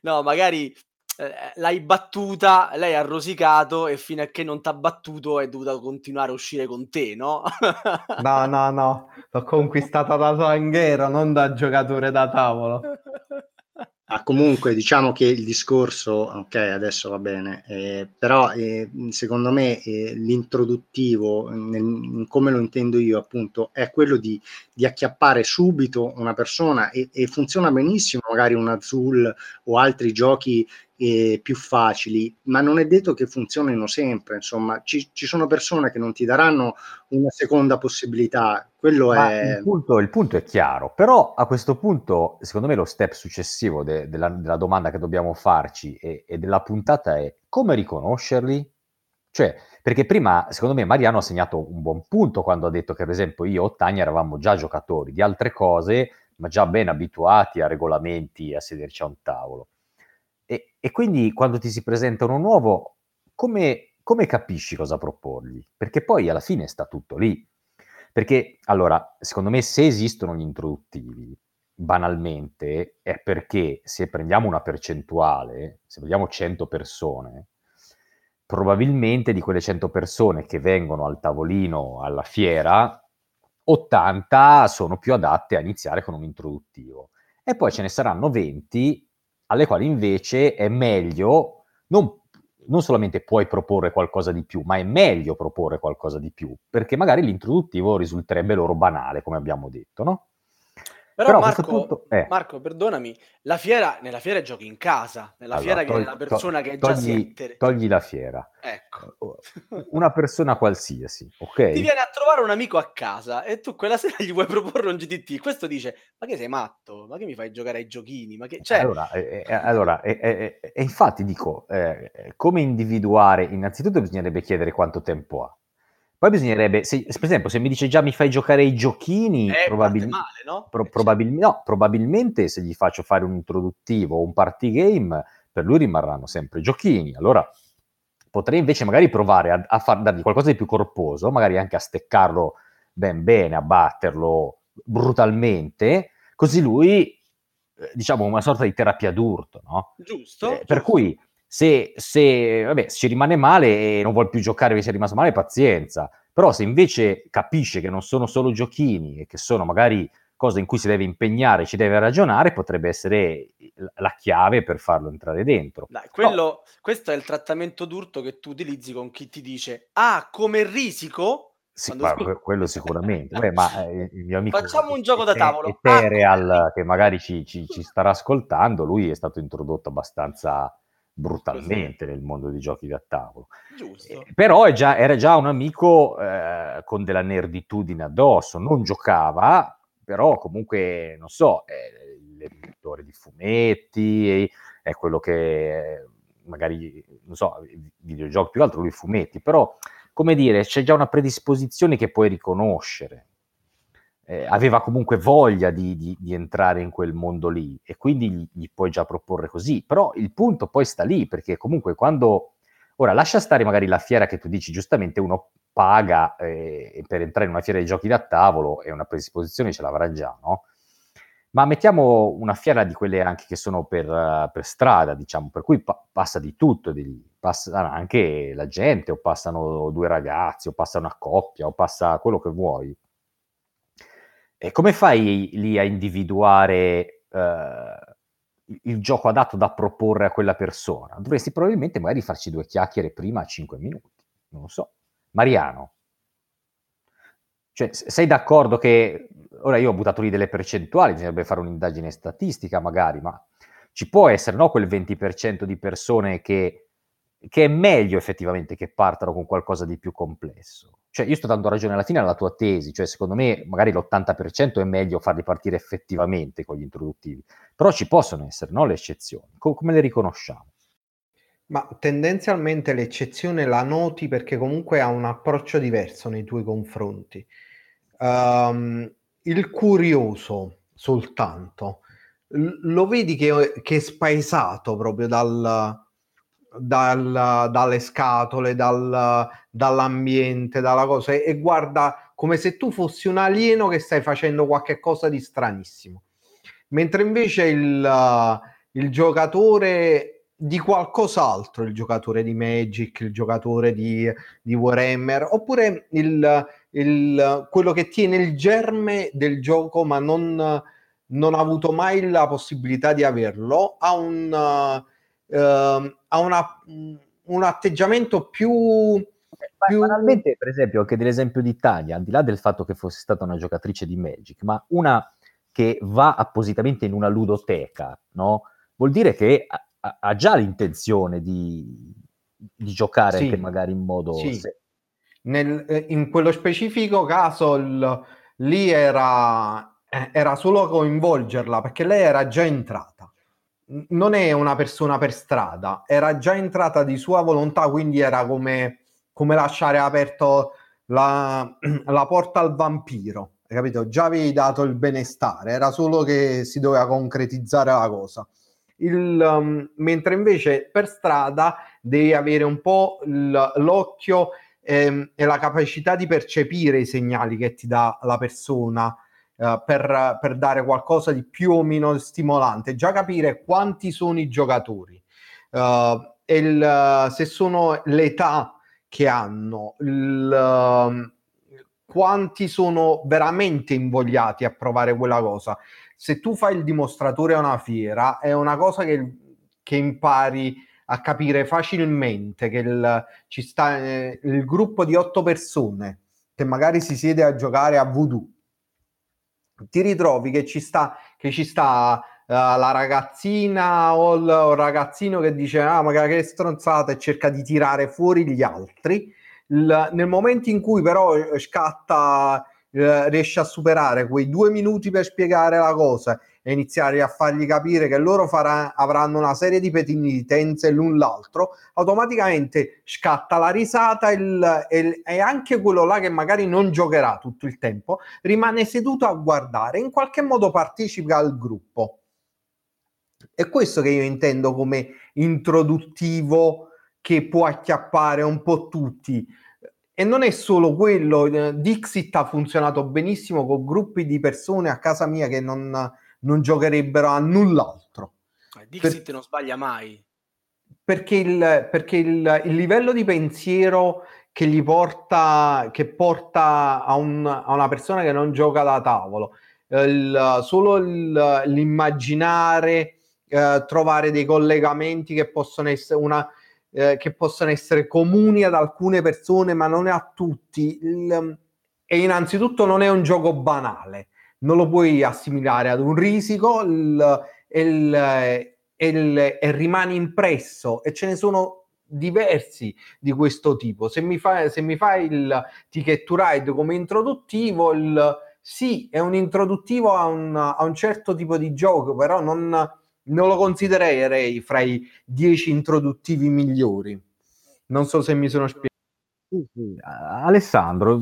no, magari eh, l'hai battuta, lei ha rosicato e fino a che non ti ha battuto è dovuta continuare a uscire con te, no? no, no, no, l'ho conquistata da zanghero, non da giocatore da tavolo. Ah, comunque diciamo che il discorso, ok, adesso va bene, eh, però eh, secondo me eh, l'introduttivo, nel, come lo intendo io appunto, è quello di, di acchiappare subito una persona e, e, funziona benissimo magari un Azul o altri giochi eh, più facili, ma non è detto che funzionino sempre, insomma, ci, ci sono persone che non ti daranno una seconda possibilità, quello ma è... Il punto, il punto, è chiaro, però a questo punto, secondo me, lo step successivo de, della, della, domanda che dobbiamo farci e, e della puntata è come riconoscerli? Cioè, perché prima, secondo me, Mariano ha segnato un buon punto quando ha detto che, per esempio, io o Tania eravamo già giocatori di altre cose, ma già ben abituati a regolamenti, a sederci a un tavolo. E, e quindi quando ti si presenta uno nuovo, come, come capisci cosa proporgli? Perché poi alla fine sta tutto lì. Perché, allora, secondo me se esistono gli introduttivi, banalmente, è perché se prendiamo una percentuale, se prendiamo 100 persone, probabilmente di quelle 100 persone che vengono al tavolino alla fiera, 80 sono più adatte a iniziare con un introduttivo. E poi ce ne saranno 20 alle quali invece è meglio, non, non solamente puoi proporre qualcosa di più, ma è meglio proporre qualcosa di più, perché magari l'introduttivo risulterebbe loro banale, come abbiamo detto, no? Però, Però Marco, punto, eh. Marco, perdonami, la fiera, nella fiera giochi in casa, nella allora, fiera togli, che è la persona to- che è già togli, togli la fiera. Ecco. Una persona qualsiasi, ok? Ti viene a trovare un amico a casa e tu quella sera gli vuoi proporre un GTT. Questo dice, ma che sei matto? Ma che mi fai giocare ai giochini? Ma che... Cioè... Allora, eh, eh, allora e infatti dico, eh, come individuare? Innanzitutto bisognerebbe chiedere quanto tempo ha. Poi bisognerebbe, se, per esempio, se mi dice già mi fai giocare i giochini, eh, probabil- male, no? Pro- probabil- no, probabilmente se gli faccio fare un introduttivo o un party game, per lui rimarranno sempre giochini. Allora potrei invece magari provare a, a far, dargli qualcosa di più corposo, magari anche a steccarlo ben bene, a batterlo brutalmente, così lui, eh, diciamo, una sorta di terapia d'urto, no? Giusto. Eh, per cui se, se, vabbè, se ci rimane male e non vuole più giocare perché si è rimasto male, pazienza. Però se invece capisce che non sono solo giochini e che sono magari cose in cui si deve impegnare, ci deve ragionare, potrebbe essere la chiave per farlo entrare dentro. Dai, quello, no. Questo è il trattamento d'urto che tu utilizzi con chi ti dice, ah, come risico? Sì, ma, quello sicuramente. Beh, ma eh, il mio amico Facciamo un gioco da tavolo. Ethereal, ah, che magari ci, ci, ci starà ascoltando, lui è stato introdotto abbastanza brutalmente nel mondo dei giochi da tavolo. Eh, però già, era già un amico eh, con della nerditudine addosso, non giocava, però comunque, non so, è l'editore di fumetti, è quello che magari, non so, videogiochi più altro, lui fumetti, però, come dire, c'è già una predisposizione che puoi riconoscere eh, aveva comunque voglia di, di, di, entrare in quel mondo lì e quindi gli, gli, puoi già proporre così. Però il punto poi sta lì, perché comunque quando... Ora, lascia stare magari la fiera che tu dici, giustamente uno paga eh, per entrare in una fiera di giochi da tavolo e una predisposizione ce l'avrà già, no? Ma mettiamo una fiera di quelle anche che sono per, per strada, diciamo, per cui pa- passa di tutto di. Passa anche la gente, o passano due ragazzi, o passa una coppia, o passa quello che vuoi e come fai lì a individuare eh, il gioco adatto da proporre a quella persona? Dovresti probabilmente magari farci due chiacchiere prima a 5 minuti, non lo so. Mariano, cioè, sei d'accordo che ora io ho buttato lì delle percentuali, bisognerebbe fare un'indagine statistica magari, ma ci può essere no, quel 20% di persone che, che è meglio effettivamente che partano con qualcosa di più complesso? cioè io sto dando ragione alla fine alla tua tesi, cioè secondo me magari l'80% è meglio farli partire effettivamente con gli introduttivi, però ci possono essere no, le eccezioni, Co- come le riconosciamo? Ma tendenzialmente l'eccezione la noti perché comunque ha un approccio diverso nei tuoi confronti. Um, il curioso soltanto l- lo vedi che, che, è spaesato proprio dal, dal, dalle scatole, dal, dall'ambiente, dalla cosa e, guarda come se tu fossi un alieno che stai facendo qualche cosa di stranissimo. Mentre invece il, il giocatore di qualcos'altro il giocatore di Magic, il giocatore di, di Warhammer, oppure il, il, quello che tiene il germe del gioco ma non, non ha avuto mai la possibilità di averlo, ha un, uh, ha una, un atteggiamento più... Più... Banalmente, per esempio, anche dell'esempio di Tania, al di là del fatto che fosse stata una giocatrice di Magic, ma una che va appositamente in una ludoteca, no? Vuol dire che ha, ha già l'intenzione di, di giocare sì, anche magari in modo... Sì. Se... Nel, eh, in quello specifico caso il, lì era, eh, era solo coinvolgerla perché lei era già entrata. Non è una persona per strada, era già entrata di sua volontà, quindi era come, come lasciare aperto la, la porta al vampiro capito? Già avevi dato il benestare, era solo che si doveva concretizzare la cosa. Il, um, mentre invece per strada devi avere un po' l- l'occhio ehm, e la capacità di percepire i segnali che ti dà la persona eh, per, per, dare qualcosa di più o meno stimolante, già capire quanti sono i giocatori, uh, il, se sono l'età che hanno, il, um, quanti sono veramente invogliati a provare quella cosa. Se tu fai il dimostratore a una fiera, è una cosa che, che impari a capire facilmente che il, ci sta eh, il gruppo di otto persone che magari si siede a giocare a voodoo. Ti ritrovi che ci sta, che ci sta uh, la ragazzina o il, o il ragazzino che dice ah magari che stronzata e cerca di tirare fuori gli altri. Il, nel momento in cui però eh, scatta, eh, riesce a superare quei due minuti per spiegare la cosa e iniziare a fargli capire che loro farà, avranno una serie di penitenze l'un l'altro, automaticamente scatta la risata il, il, e anche quello là che magari non giocherà tutto il tempo rimane seduto a guardare, in qualche modo partecipa al gruppo. È questo che io intendo come introduttivo che può acchiappare un po' tutti. E non è solo quello, eh, Dixit ha funzionato benissimo con gruppi di persone a casa mia che non, non giocherebbero a null'altro. Eh, Dixit per, non sbaglia mai. Perché, il, perché il, il, livello di pensiero che gli porta, che porta a, un, a una persona che non gioca da tavolo, il, solo l'immaginare, eh, trovare dei collegamenti che possono essere una eh, che possono essere comuni ad alcune persone, ma non a tutti. Il, e innanzitutto non è un gioco banale, non lo puoi assimilare ad un risico il, il, e rimane impresso e ce ne sono diversi di questo tipo. Se mi fai, se mi fai il ticket ride come introduttivo, il, sì, è un introduttivo a un, a un certo tipo di gioco, però non, non lo considererei fra i dieci introduttivi migliori. Non so se mi sono spiegato. Alessandro,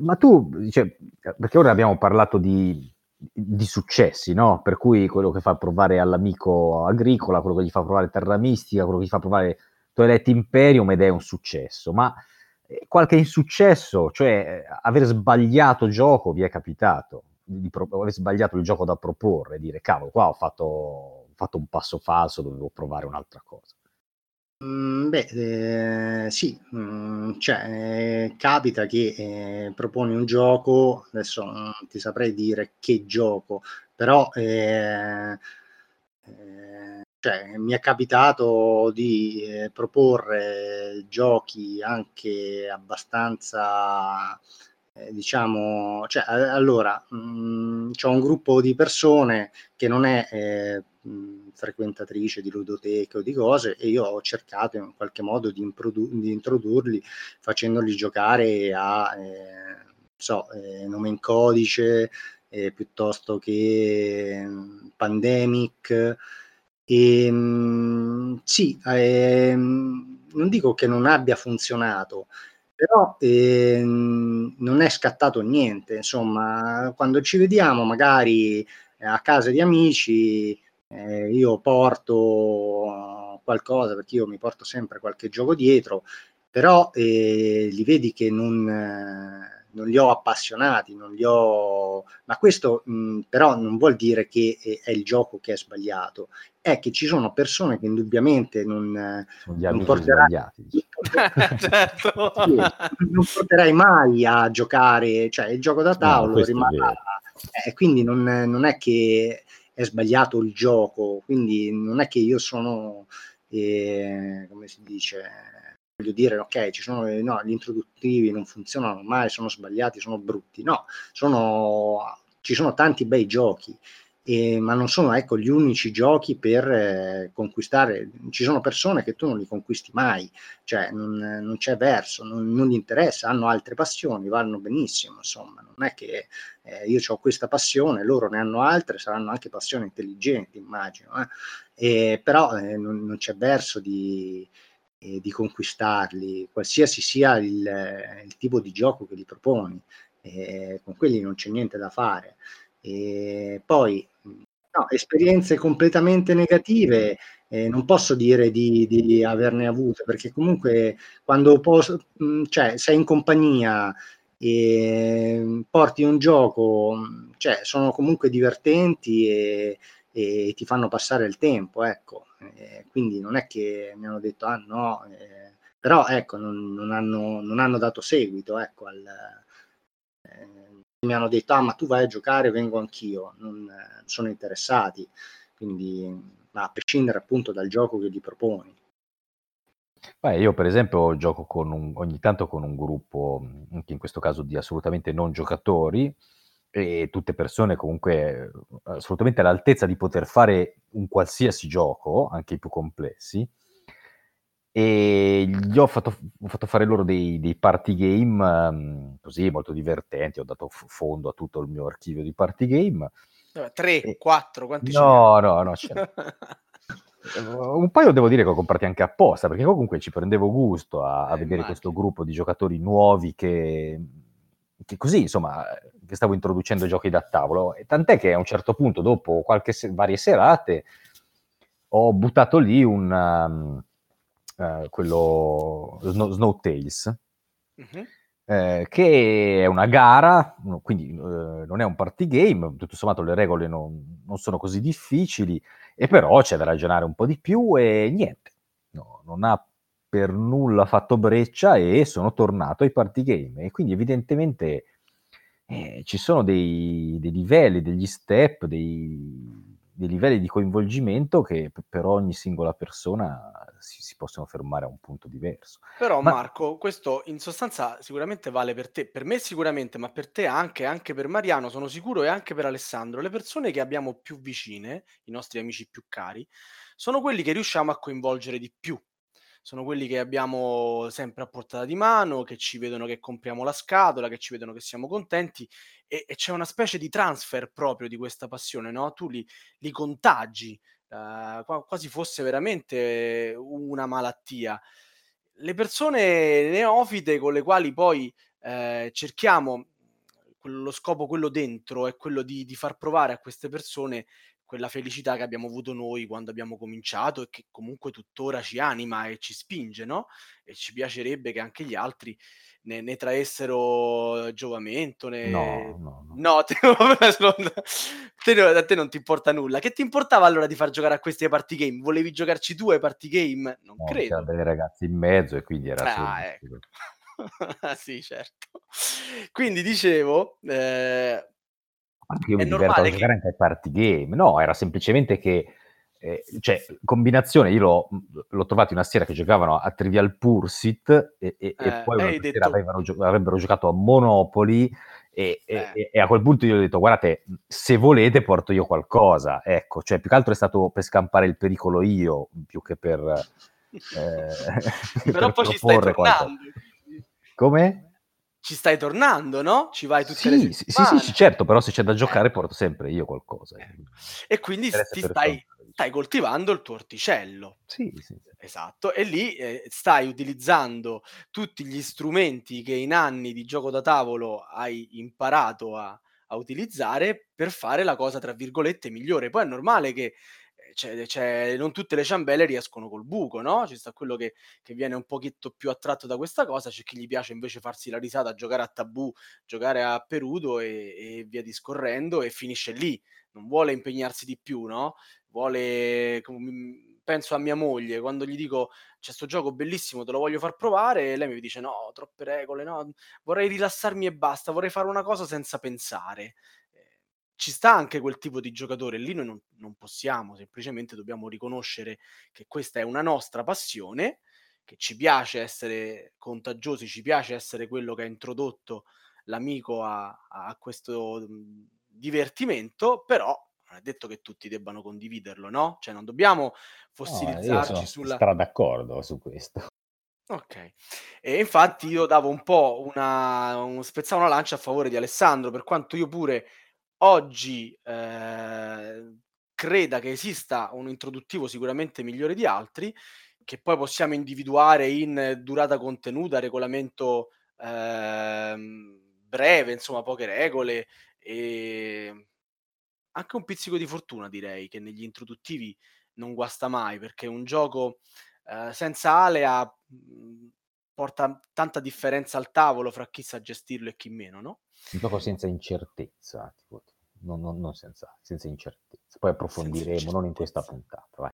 ma tu, cioè, perché ora abbiamo parlato di, di, successi, no? Per cui quello che fa provare all'amico agricola, quello che gli fa provare Terra Mistica, quello che gli fa provare Toilet Imperium ed è un successo, ma eh, qualche insuccesso, cioè aver sbagliato gioco vi è capitato, di pro- aver sbagliato il gioco da proporre, dire cavolo, qua ho fatto fatto un passo falso, dovevo provare un'altra cosa. Mm, beh, eh, sì, mm, cioè, eh, capita che eh, proponi un gioco, adesso non ti saprei dire che gioco, però eh, eh, cioè, mi è capitato di eh, proporre giochi anche abbastanza diciamo, cioè, allora, mh, mm, c'è un gruppo di persone che non è frequentatrice di ludoteche o di cose e io ho cercato in qualche modo di, improdu- di introdurli facendoli giocare a eh, so, eh, nome in codice eh, piuttosto che Pandemic. E sì ehm, non dico che non abbia funzionato però ehm, non è scattato niente. Insomma quando ci vediamo magari a casa di amici eh, io porto qualcosa, perché io mi porto sempre qualche gioco dietro, però eh, li vedi che non, eh, non, li ho appassionati, non li ho... ma questo mh, però non vuol dire che è il gioco che è sbagliato, è che ci sono persone che indubbiamente non, Sono non porterai, certo. sì, non porterai mai a giocare, cioè il gioco da tavolo è rimarrà, eh, quindi non, non è che è sbagliato il gioco, quindi non è che io sono, eh, come si dice, voglio dire, ok, ci sono no, gli introduttivi non funzionano mai, sono sbagliati, sono brutti, no, sono, ci sono tanti bei giochi eh, ma non sono ecco, gli unici giochi per eh, conquistare. Ci sono persone che tu non li conquisti mai, cioè non, non c'è verso, non, non, gli interessa, hanno altre passioni, vanno benissimo, insomma, non è che eh, io ho questa passione, loro ne hanno altre, saranno anche passioni intelligenti, immagino, eh. però eh, non, non, c'è verso di, eh, di conquistarli, qualsiasi sia il, il, tipo di gioco che li proponi, con quelli non c'è niente da fare. E poi no, esperienze completamente negative eh, non posso dire di, di, averne avute perché comunque quando posso, cioè, sei in compagnia e porti un gioco, cioè, sono comunque divertenti e, e ti fanno passare il tempo, ecco. Eh, quindi non è che mi hanno detto ah no, eh, però ecco, non, non, hanno, non hanno dato seguito ecco, al, mi hanno detto ah ma tu vai a giocare vengo anch'io. Non eh, sono interessati. Quindi ma a prescindere appunto dal gioco che gli proponi. Beh, io per esempio gioco un, ogni tanto con un gruppo anche in questo caso di assolutamente non giocatori e tutte persone comunque assolutamente all'altezza di poter fare un qualsiasi gioco anche i più complessi e gli ho fatto, ho fatto fare loro dei, dei party game um, così molto divertenti. Ho dato f- fondo a tutto il mio archivio di party game. 3, e... 4, quanti No, no, no. un paio devo dire che ho comprati anche apposta perché comunque ci prendevo gusto a, a eh, vedere immagino. questo gruppo di giocatori nuovi che, che così insomma che stavo introducendo giochi da tavolo e tant'è che a un certo punto dopo qualche se- varie serate ho buttato lì un um, eh, quello Snow, Tales, uh-huh. eh, che è una gara, quindi eh, non è un party game, tutto sommato le regole non, non, sono così difficili, e però c'è da ragionare un po' di più e niente, no, non ha per nulla fatto breccia e sono tornato ai party game e quindi evidentemente eh, ci sono dei, dei, livelli, degli step, dei, dei livelli di coinvolgimento che per ogni singola persona si, si, possono fermare a un punto diverso. Però ma... Marco, questo in sostanza sicuramente vale per te, per me sicuramente, ma per te anche, anche per Mariano, sono sicuro e anche per Alessandro, le persone che abbiamo più vicine, i nostri amici più cari, sono quelli che riusciamo a coinvolgere di più sono quelli che abbiamo sempre a portata di mano, che ci vedono che compriamo la scatola, che ci vedono che siamo contenti e, e c'è una specie di transfer proprio di questa passione, no? Tu li, li contagi, uh, quasi fosse veramente una malattia. Le persone neofite con le quali poi eh, cerchiamo, lo scopo quello dentro è quello di, di far provare a queste persone quella felicità che abbiamo avuto noi quando abbiamo cominciato e che comunque tuttora ci anima e ci spinge, no? E ci piacerebbe che anche gli altri ne, ne traessero giovamento. Ne... No, no, no. no te, te, a te non ti importa nulla. Che ti importava allora di far giocare a questi party game? Volevi giocarci tu ai party game? Non no, credo. C'erano dei ragazzi in mezzo e quindi era... Ah, ecco. sì, certo. Quindi dicevo, eh, io mi diverto a giocare anche ai party game. No, era semplicemente che, eh, cioè, combinazione, io l'ho, l'ho, trovato una sera che giocavano a Trivial Pursuit e, e, eh, e poi una detto... avrebbero, gio- avrebbero, giocato a Monopoly e, eh. e, a quel punto io ho detto, guardate, se volete porto io qualcosa, ecco, cioè più che altro è stato per scampare il pericolo io, più che per... Eh, Però per poi ci stai tornando. Qualcosa. Come? Ci stai tornando, no? Ci vai tutte sì, le sì, sì, sì, certo, però se c'è da giocare eh. porto sempre io qualcosa. Eh. E quindi ti stai, stai, coltivando il tuo orticello. Sì, sì. Esatto, e lì eh, stai utilizzando tutti gli strumenti che in anni di gioco da tavolo hai imparato a, a utilizzare per fare la cosa, tra virgolette, migliore. Poi è normale che c'è, c'è, non tutte le ciambelle riescono col buco, no? Ci sta quello che, che, viene un pochetto più attratto da questa cosa, c'è chi gli piace invece farsi la risata, giocare a tabù, giocare a perudo e, e via discorrendo e finisce lì, non vuole impegnarsi di più, no? vuole penso a mia moglie, quando gli dico c'è sto gioco bellissimo, te lo voglio far provare, lei mi dice no, troppe regole, no, vorrei rilassarmi e basta, vorrei fare una cosa senza pensare. Ci sta anche quel tipo di giocatore, lì noi non, non possiamo, semplicemente dobbiamo riconoscere che questa è una nostra passione, che ci piace essere contagiosi, ci piace essere quello che ha introdotto l'amico a, a questo divertimento, però non è detto che tutti debbano condividerlo, no? Cioè non dobbiamo fossilizzarci no, io sulla... Sono d'accordo su questo. Ok, e infatti io davo un po' una, un, spezzavo una lancia a favore di Alessandro, per quanto io pure oggi eh, creda che esista un introduttivo sicuramente migliore di altri, che poi possiamo individuare in durata contenuta, regolamento eh, breve, insomma poche regole e anche un pizzico di fortuna direi che negli introduttivi non guasta mai perché un gioco eh, senza alea mh, porta tanta differenza al tavolo fra chi sa gestirlo e chi meno, no? Un gioco senza incertezza, tipo, non, non, non senza, senza, incertezza. Poi approfondiremo, non in questa puntata. Vai.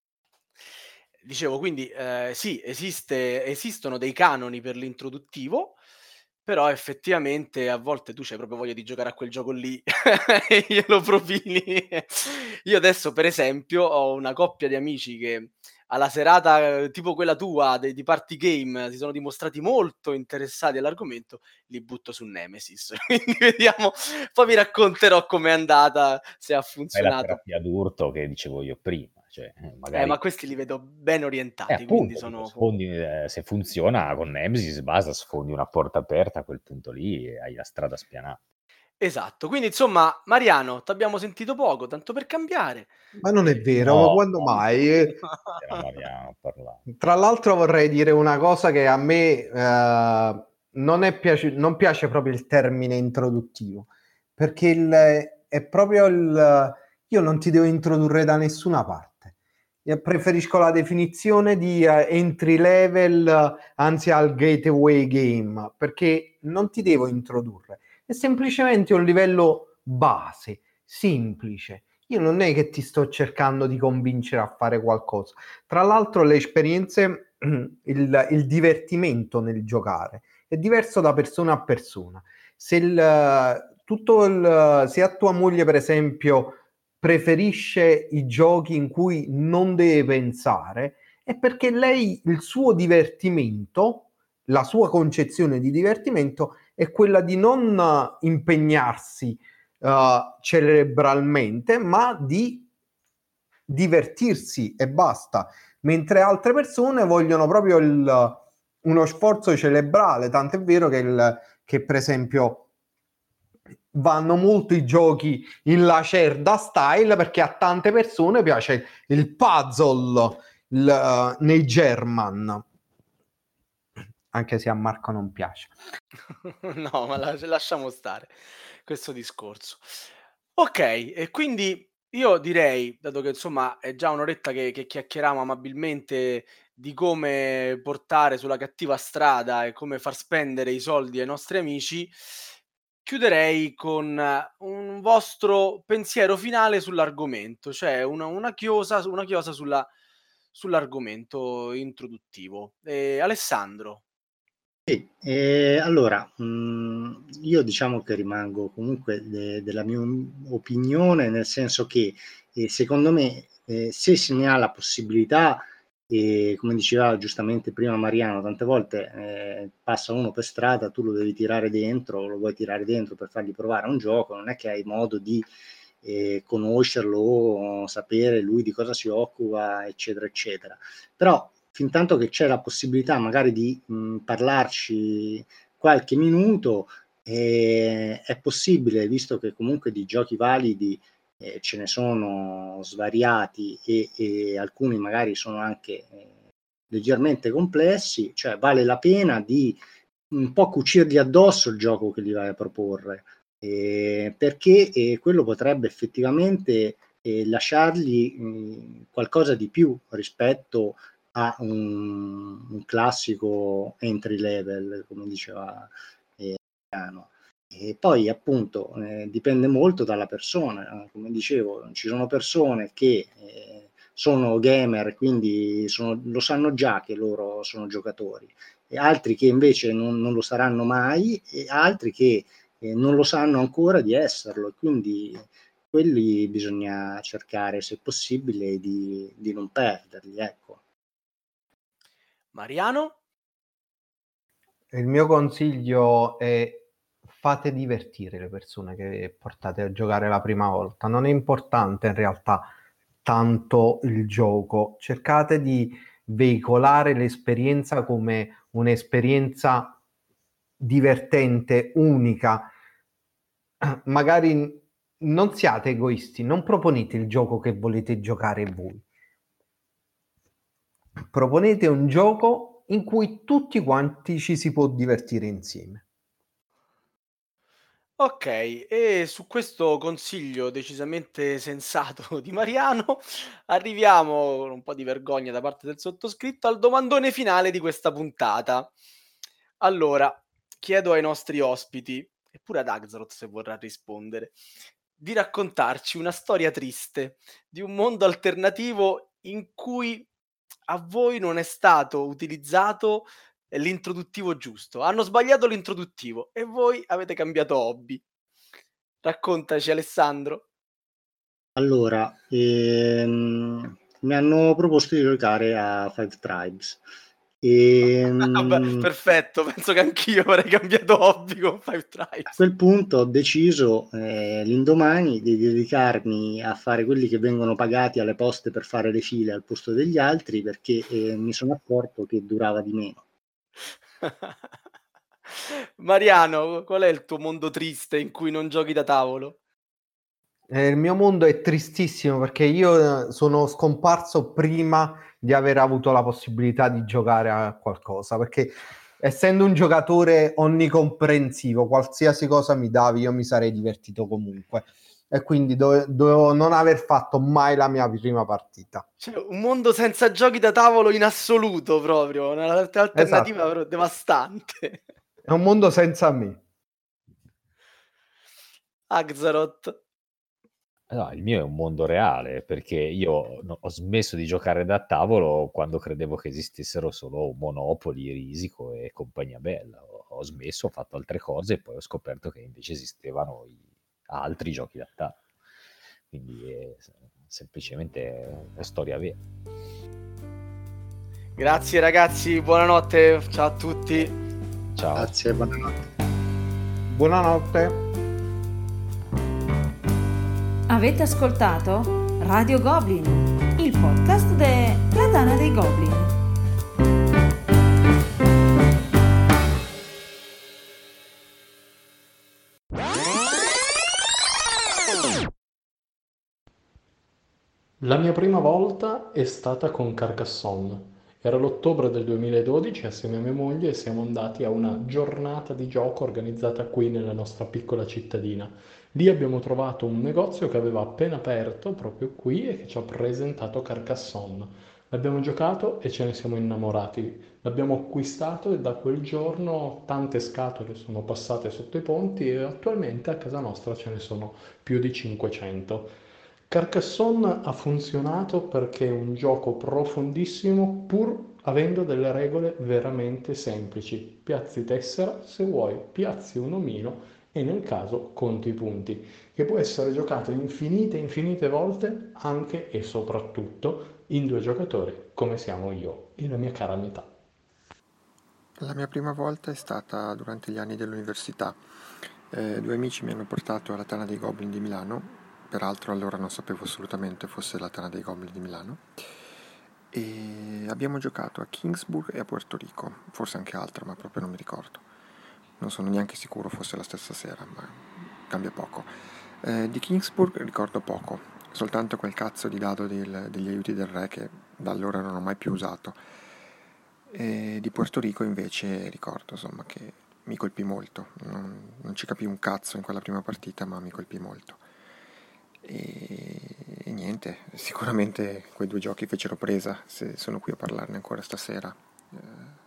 Dicevo, quindi eh, sì, esiste, esistono dei canoni per l'introduttivo, però effettivamente a volte tu c'hai proprio voglia di giocare a quel gioco lì e glielo profili. Io adesso, per esempio, ho una coppia di amici che alla serata tipo quella tua de- di party game si sono dimostrati molto interessati all'argomento, li butto su Nemesis. Quindi vediamo, poi vi racconterò com'è andata, se ha funzionato. È la terapia d'urto che dicevo io prima. Cioè, eh, magari... eh, ma questi li vedo ben orientati. Eh, appunto, sono... sfondi, eh, se funziona con Nemesis, basta, sfondi una porta aperta a quel punto lì e hai la strada spianata. Esatto, quindi insomma, Mariano, ti abbiamo sentito poco, tanto per cambiare. Ma non è vero, no, ma quando mai? Mariano, Tra l'altro vorrei dire una cosa che a me eh, non, è piaci- non piace proprio il termine introduttivo, perché il, è proprio il... Io non ti devo introdurre da nessuna parte preferisco la definizione di uh, entry level, anzi al gateway game, perché non ti devo introdurre, è semplicemente un livello base, semplice. Io non è che ti sto cercando di convincere a fare qualcosa. Tra l'altro le esperienze, il, il divertimento nel giocare è diverso da persona a persona. Se, il, tutto il, se a tua moglie, per esempio, preferisce i giochi in cui non deve pensare è perché lei il suo divertimento, la sua concezione di divertimento è quella di non impegnarsi uh, cerebralmente, ma di divertirsi e basta, mentre altre persone vogliono proprio il, uno sforzo cerebrale, tant'è vero che, il, che per esempio vanno molto i giochi in lacerda style perché a tante persone piace il puzzle il, uh, nei German anche se a Marco non piace no ma la, lasciamo stare questo discorso ok e quindi io direi dato che insomma è già un'oretta che, che chiacchieriamo amabilmente di come portare sulla cattiva strada e come far spendere i soldi ai nostri amici chiuderei con un vostro pensiero finale sull'argomento, cioè una, una chiosa, una chiosa sulla, sull'argomento introduttivo. Eh, Alessandro. Sì, eh, allora, mh, mhmm, io diciamo che rimango comunque de- della mia opinione, nel senso che eh, secondo me eh, se se ne ha la possibilità e come diceva giustamente prima Mariano, tante volte eh, passa uno per strada, tu lo devi tirare dentro, lo vuoi tirare dentro per fargli provare un gioco, non è che hai modo di eh, conoscerlo, sapere lui di cosa si occupa, eccetera, eccetera. Però fin tanto che c'è la possibilità magari di mh, parlarci qualche minuto, eh, è possibile, visto che comunque di giochi validi eh, ce ne sono svariati e, e, alcuni magari sono anche eh, leggermente complessi, cioè vale la pena di un po' cucirgli addosso il gioco che gli vai a proporre, perché quello potrebbe effettivamente eh, lasciargli mh, qualcosa di più rispetto a un, un classico entry level, come diceva eh. E poi appunto eh, dipende molto dalla persona, come dicevo, ci sono persone che eh, sono gamer, quindi sono, lo sanno già che loro sono giocatori, e altri che invece non, non lo saranno mai, e altri che eh, non lo sanno ancora di esserlo, quindi quelli bisogna cercare, se possibile, di, di non perderli. Ecco. Mariano? Il mio consiglio è fate divertire le persone che portate a giocare la prima volta. Non è importante in realtà tanto il gioco, cercate di veicolare l'esperienza come un'esperienza divertente, unica. Magari non siate egoisti, non proponete il gioco che volete giocare voi. Proponete un gioco in cui tutti quanti ci si può divertire insieme. Ok, e su questo consiglio decisamente sensato di Mariano, arriviamo con un po' di vergogna da parte del sottoscritto al domandone finale di questa puntata. Allora, chiedo ai nostri ospiti, e pure ad Axaroth se vorrà rispondere, di raccontarci una storia triste di un mondo alternativo in cui a voi non è stato utilizzato l'introduttivo giusto. Hanno sbagliato l'introduttivo e voi avete cambiato hobby. Raccontaci Alessandro. Allora, ehm, mi hanno proposto di giocare a Five Tribes. E, Vabbè, ehm, perfetto, penso che anch'io avrei cambiato hobby con Five Tribes. A quel punto ho deciso eh, l'indomani di dedicarmi a fare quelli che vengono pagati alle poste per fare le file al posto degli altri perché eh, mi sono accorto che durava di meno. Mariano, qual è il tuo mondo triste in cui non giochi da tavolo? Eh, il mio mondo è tristissimo perché io eh, sono scomparso prima di aver avuto la possibilità di giocare a qualcosa perché essendo un giocatore onnicomprensivo, qualsiasi cosa mi davi, io mi sarei divertito comunque e quindi dove, dovevo non aver fatto mai la mia prima partita. Cioè, un mondo senza giochi da tavolo in assoluto proprio, un'alternativa esatto. devastante. È un mondo senza me. Axaroth. No, il mio è un mondo reale perché io ho smesso di giocare da tavolo quando credevo che esistessero solo Monopoli, Risico e compagnia bella. Ho smesso, ho fatto altre cose e poi ho scoperto che invece esistevano i altri giochi da tavolo. Quindi è semplicemente una storia vera. Grazie ragazzi, buonanotte, ciao a tutti. Ciao. Grazie, buonanotte. Buonanotte. Avete ascoltato Radio Goblin, il podcast della Tana dei Goblin. La mia prima volta è stata con Carcassonne. Era l'ottobre del 2012 assieme a mia moglie siamo andati a una giornata di gioco organizzata qui nella nostra piccola cittadina. Lì abbiamo trovato un negozio che aveva appena aperto proprio qui e che ci ha presentato Carcassonne. L'abbiamo giocato e ce ne siamo innamorati. L'abbiamo acquistato e da quel giorno tante scatole sono passate sotto i ponti e attualmente a casa nostra ce ne sono più di 500. Carcassonne ha funzionato perché è un gioco profondissimo pur avendo delle regole veramente semplici. Piazzi tessera, se vuoi piazzi un omino e nel caso conti i punti, che può essere giocato infinite infinite volte anche e soprattutto in due giocatori come siamo io e la mia cara metà. La mia prima volta è stata durante gli anni dell'università. Eh, due amici mi hanno portato alla Tana dei Goblin di Milano peraltro allora non sapevo assolutamente fosse la Tana dei Goblin di Milano e abbiamo giocato a Kingsburg e a Puerto Rico, forse anche altro, ma proprio non mi ricordo. Non sono neanche sicuro fosse la stessa sera, ma cambia poco. Eh, di Kingsburg ricordo poco, soltanto quel cazzo di dado del, degli aiuti del re che da allora non ho mai più usato. E di Puerto Rico invece ricordo insomma che mi colpì molto, non, non ci capì un cazzo in quella prima partita, ma mi colpì molto. E, e, niente, sicuramente quei due giochi fecero presa se sono qui a parlarne ancora stasera. Eh,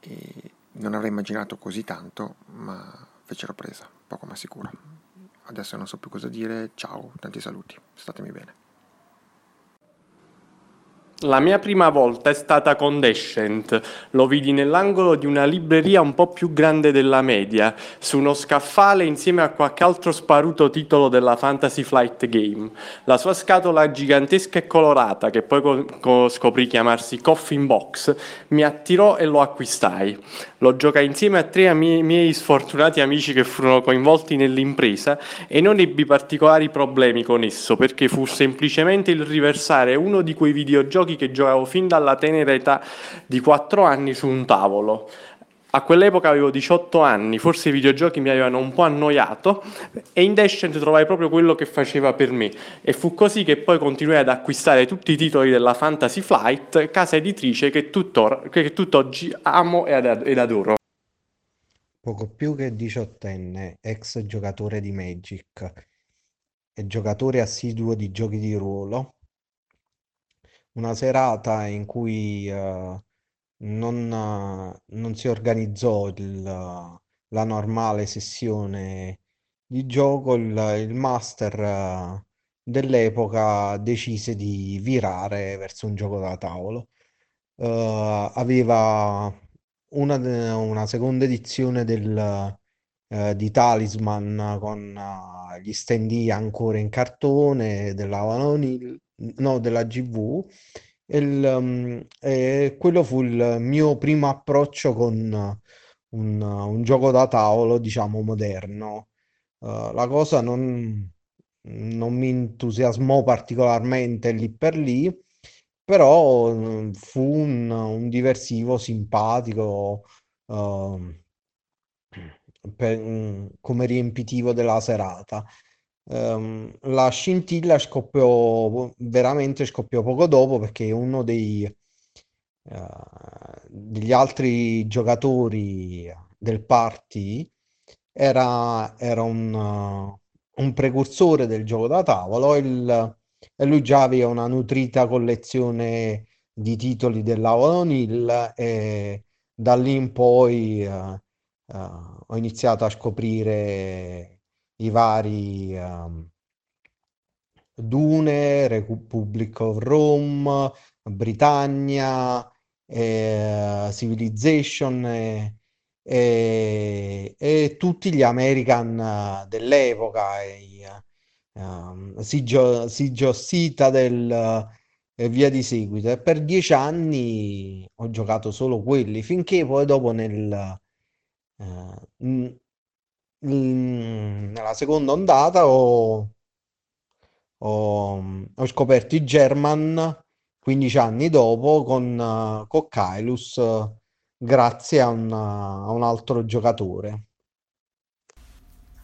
e non avrei immaginato così tanto, ma fecero presa, poco ma sicuro. Adesso non so più cosa dire, ciao, tanti saluti, statemi bene. La mia prima volta è stata con Descent. Lo vidi nell'angolo di una libreria un po' più grande della media, su uno scaffale insieme a qualche altro sparuto titolo della Fantasy Flight Game. La sua scatola gigantesca e colorata, che poi co- co- scoprì chiamarsi Coffin Box, mi attirò e lo acquistai. Lo giocai insieme a tre ami- miei sfortunati amici che furono coinvolti nell'impresa e non ebbi particolari problemi con esso, perché fu semplicemente il riversare uno di quei videogiochi giochi che giocavo fin dalla tenera età di 4 anni su un tavolo. A quell'epoca avevo 18 anni, forse i videogiochi mi avevano un po' annoiato e in Descent trovai proprio quello che faceva per me e fu così che poi continuai ad acquistare tutti i titoli della Fantasy Flight, casa editrice che, tuttor- che tutt'oggi amo ed, ad- ed adoro. Poco più che diciottenne, ex giocatore di Magic e giocatore assiduo di giochi di ruolo, una serata in cui eh, non, eh, non si organizzò il- la normale sessione di gioco, il, il master eh, dell'epoca decise di virare verso un gioco da tavolo. Eh, aveva una, una seconda edizione del, eh, di Talisman con eh, gli stendi ancora in cartone della Vanonil no, della GV. Il, um, e quello fu il mio primo approccio con un, un gioco da tavolo, diciamo, moderno. Uh, la cosa non, non mi entusiasmò particolarmente lì per lì, però mm, fu un, un diversivo simpatico uh, per- mm, come riempitivo della serata. Ehm, la scintilla scoppiò veramente scoppiò poco dopo perché uno dei, eh, degli altri giocatori del party era, era un, uh, un precursore del gioco da tavolo il- e lui già aveva una nutrita collezione di titoli dell'Avalon Hill e da lì in poi eh, ho iniziato a scoprire i vari ehm, Dune, Republic of Rome, Britannia, eh, Civilization e, e- e tutti gli American dell'epoca, i, ehm, Siege, of- Siege of Citadel e via di seguito. E per dieci anni ho giocato solo quelli, finché poi dopo nel, eh, in- nella seconda ondata ho, ho- ho scoperto i German 15 anni dopo con, eh, con eh, grazie a un, a un altro giocatore.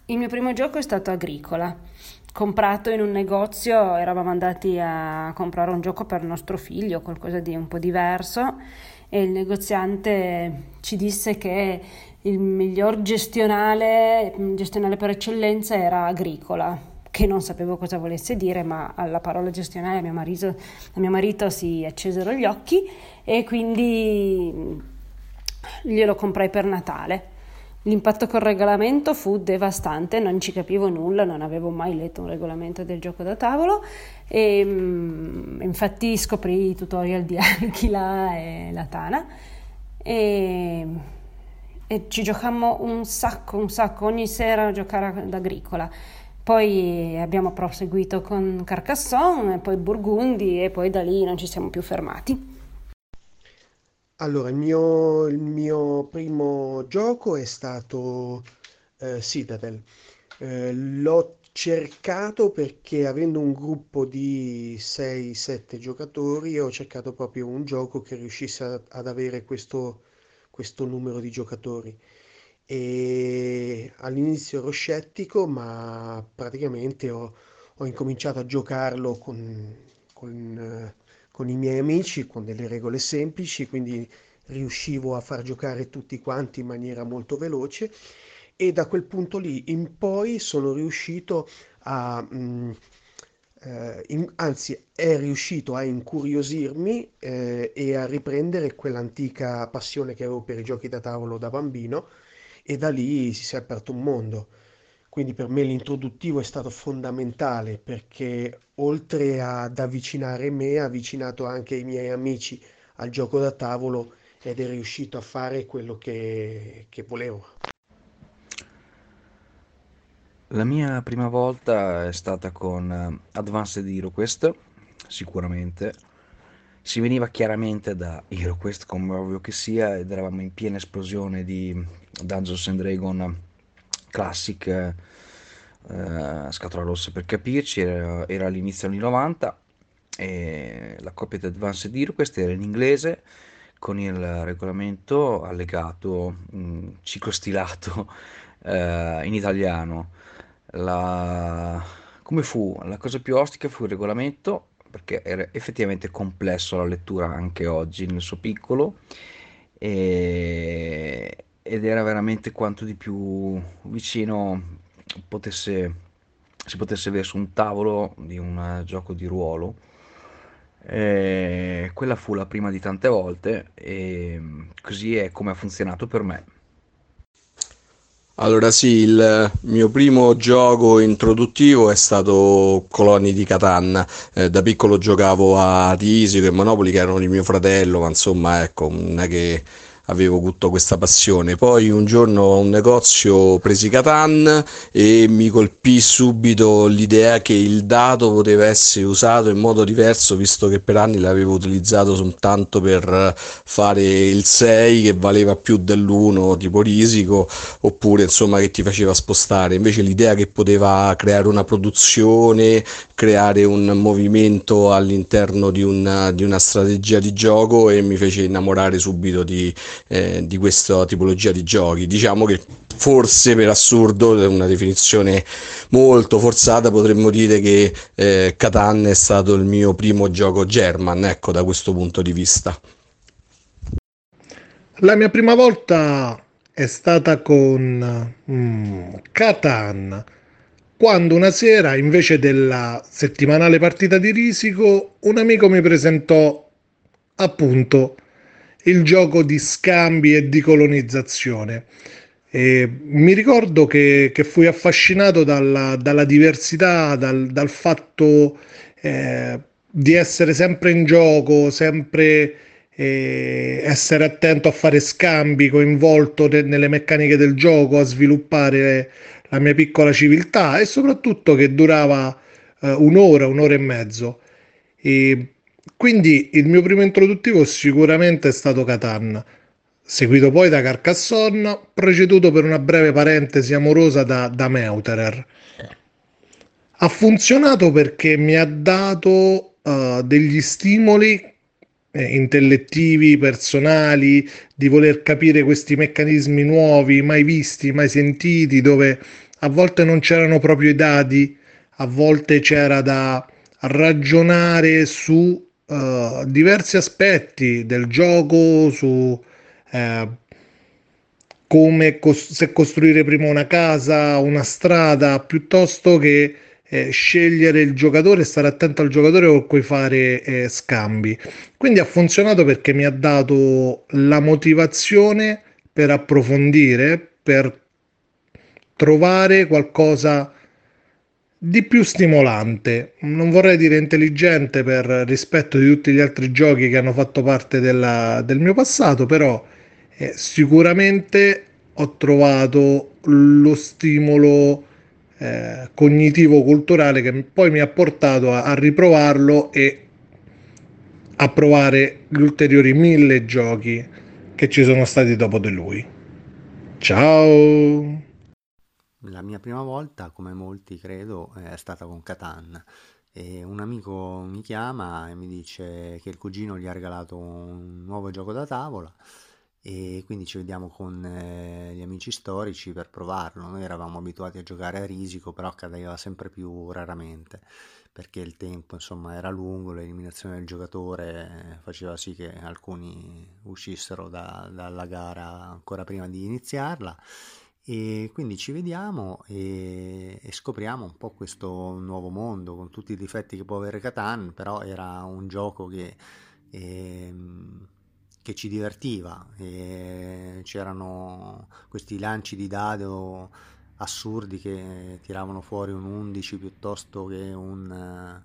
Il mio primo gioco è stato Agricola. Comprato in un negozio, eravamo andati a comprare un gioco per nostro figlio, qualcosa di un po' diverso, e il negoziante ci disse che il miglior gestionale, gestionale per eccellenza era Agricola, che non sapevo cosa volesse dire, ma alla parola gestionale a mio marito, a mio marito si accesero gli occhi e quindi glielo comprai per Natale. L'impatto col regolamento fu devastante, non ci capivo nulla, non avevo mai letto un regolamento del gioco da tavolo e mm, infatti scoprì i tutorial di Anchila e Latana e, e ci giocammo un sacco, un sacco, ogni sera a giocare ad Agricola. Poi abbiamo proseguito con Carcassonne, poi Burgundi e poi da lì non ci siamo più fermati. Allora, il mio, il mio primo gioco è stato eh, Citadel. Eh, l'ho cercato perché avendo un gruppo di 6-7 giocatori ho cercato proprio un gioco che riuscisse ad avere questo, questo numero di giocatori. E all'inizio ero scettico, ma praticamente ho, ho incominciato a giocarlo con, con, eh, con i miei amici, con delle regole semplici, quindi riuscivo a far giocare tutti quanti in maniera molto veloce e da quel punto lì in poi sono riuscito a, mm, eh, in- anzi è riuscito a incuriosirmi eh, e a riprendere quell'antica passione che avevo per i giochi da tavolo da bambino e da lì si è aperto un mondo. Quindi per me l'introduttivo è stato fondamentale perché oltre ad avvicinare me, ha avvicinato anche i miei amici al gioco da tavolo ed è riuscito a fare quello che, che volevo. La mia prima volta è stata con eh, Advanced HeroQuest, sicuramente. Si veniva chiaramente da HeroQuest, come ovvio che sia, ed eravamo in piena esplosione di Dungeons and Dragons Classic, eh, scatola rossa per capirci, era, era all'inizio anni 90 e la copia di Advanced HeroQuest era in inglese con il regolamento allegato, mh, ciclostilato eh, in italiano la... Come fu? La cosa più ostica fu il regolamento, perché era effettivamente complesso la lettura anche oggi nel suo piccolo, e... ed era veramente quanto di più vicino potesse, si potesse avere su un tavolo di un gioco di ruolo. E quella fu la prima di tante volte e così è come ha funzionato per me. Allora sì, il mio primo gioco introduttivo è stato Coloni di Catan. Eh, da piccolo giocavo a Risico e Monopoli che erano di mio fratello, ma insomma ecco, non è che avevo avuto questa passione. Poi un giorno a un negozio presi Catan e mi colpì subito l'idea che il dato poteva essere usato in modo diverso, visto che per anni l'avevo utilizzato soltanto per fare il 6 che valeva più dell'1 tipo risico, oppure insomma che ti faceva spostare. Invece l'idea che poteva creare una produzione, creare un movimento all'interno di una, di una strategia di gioco e mi fece innamorare subito di eh, di questa tipologia di giochi. Diciamo che forse per assurdo, una definizione molto forzata, potremmo dire che eh, Catan è stato il mio primo gioco German, ecco, da questo punto di vista. La mia prima volta è stata con mm, quando una sera, invece della settimanale partita di risico, un amico mi presentò appunto il gioco di scambi e di colonizzazione. E mi ricordo che, che fui affascinato dalla, dalla diversità, dal, dal fatto eh, di essere sempre in gioco, sempre eh, essere attento a fare scambi, coinvolto ne, nelle meccaniche del gioco, a sviluppare la mia piccola civiltà e soprattutto che durava eh, un'ora, un'ora e mezzo. E quindi il mio primo introduttivo sicuramente è stato Catan, seguito poi da Carcassonne, preceduto per una breve parentesi amorosa da, da Meuterer. Ha funzionato perché mi ha dato uh, degli stimoli eh, intellettivi, personali, di voler capire questi meccanismi nuovi, mai visti, mai sentiti, dove a volte non c'erano proprio i dati, a volte c'era da ragionare su uh, diversi aspetti del gioco, su uh, come se costruire prima una casa, una strada, piuttosto che eh, scegliere il giocatore e stare attento al giocatore con cui fare eh, scambi. Quindi ha funzionato perché mi ha dato la motivazione per approfondire, per trovare qualcosa di più stimolante, non vorrei dire intelligente per rispetto di tutti gli altri giochi che hanno fatto parte della, del mio passato, però eh, sicuramente ho trovato lo stimolo eh, cognitivo-culturale che poi mi ha portato a, a riprovarlo e a provare gli ulteriori mille giochi che ci sono stati dopo di lui. Ciao! La mia prima volta, come molti credo, è stata con Catan. E un amico mi chiama e mi dice che il cugino gli ha regalato un nuovo gioco da tavola e quindi ci vediamo con eh, gli amici storici per provarlo. Noi eravamo abituati a giocare a risico, però accadeva sempre più raramente perché il tempo insomma era lungo, l'eliminazione del giocatore faceva sì che alcuni uscissero da, dalla gara ancora prima di iniziarla e quindi ci vediamo e, e, scopriamo un po' questo nuovo mondo con tutti i difetti che può avere Catan, però era un gioco che, eh, che ci divertiva. E c'erano questi lanci di dado assurdi che tiravano fuori un 11 piuttosto che un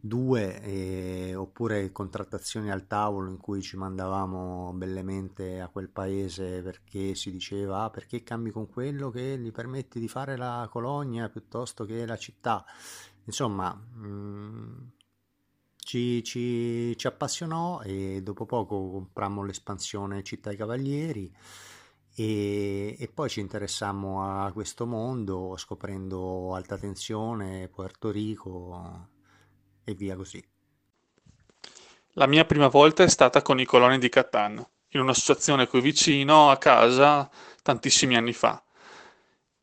2 e, oppure contrattazioni al tavolo in cui ci mandavamo bellemente a quel paese perché si diceva ah, perché cambi con quello che gli permette di fare la colonia piuttosto che la città? Insomma mh, mm, ci, ci, ci appassionò e dopo poco comprammo l'espansione Città ai Cavalieri e, e, poi ci interessammo a questo mondo scoprendo alta tensione, Puerto Rico e via così. La mia prima volta è stata con i coloni di Catan, in un'associazione qui vicino a casa tantissimi anni fa.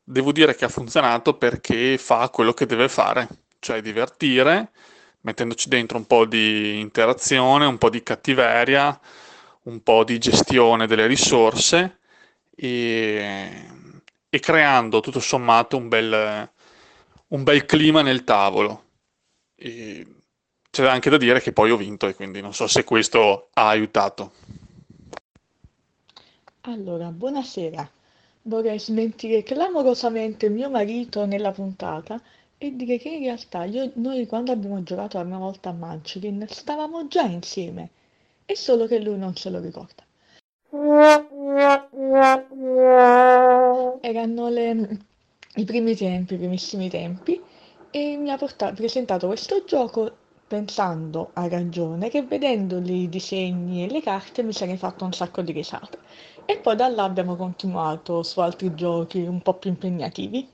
Devo dire che ha funzionato perché fa quello che deve fare, cioè divertire, mettendoci dentro un po' di interazione, un po' di cattiveria, un po' di gestione delle risorse e, e creando tutto sommato un bel, un bel clima nel tavolo. E c'è anche da dire che poi ho vinto e quindi non so se questo ha aiutato. Allora, buonasera. Vorrei smentire clamorosamente mio marito nella puntata e dire che in realtà io, noi quando abbiamo giocato la prima volta a Munchkin stavamo già insieme, è solo che lui non se lo ricorda. Erano le, i primi tempi, i primissimi tempi, e mi ha portato, presentato questo gioco pensando a ragione che vedendo i disegni e le carte mi sarei fatto un sacco di risate. E poi da là abbiamo continuato su altri giochi un po' più impegnativi.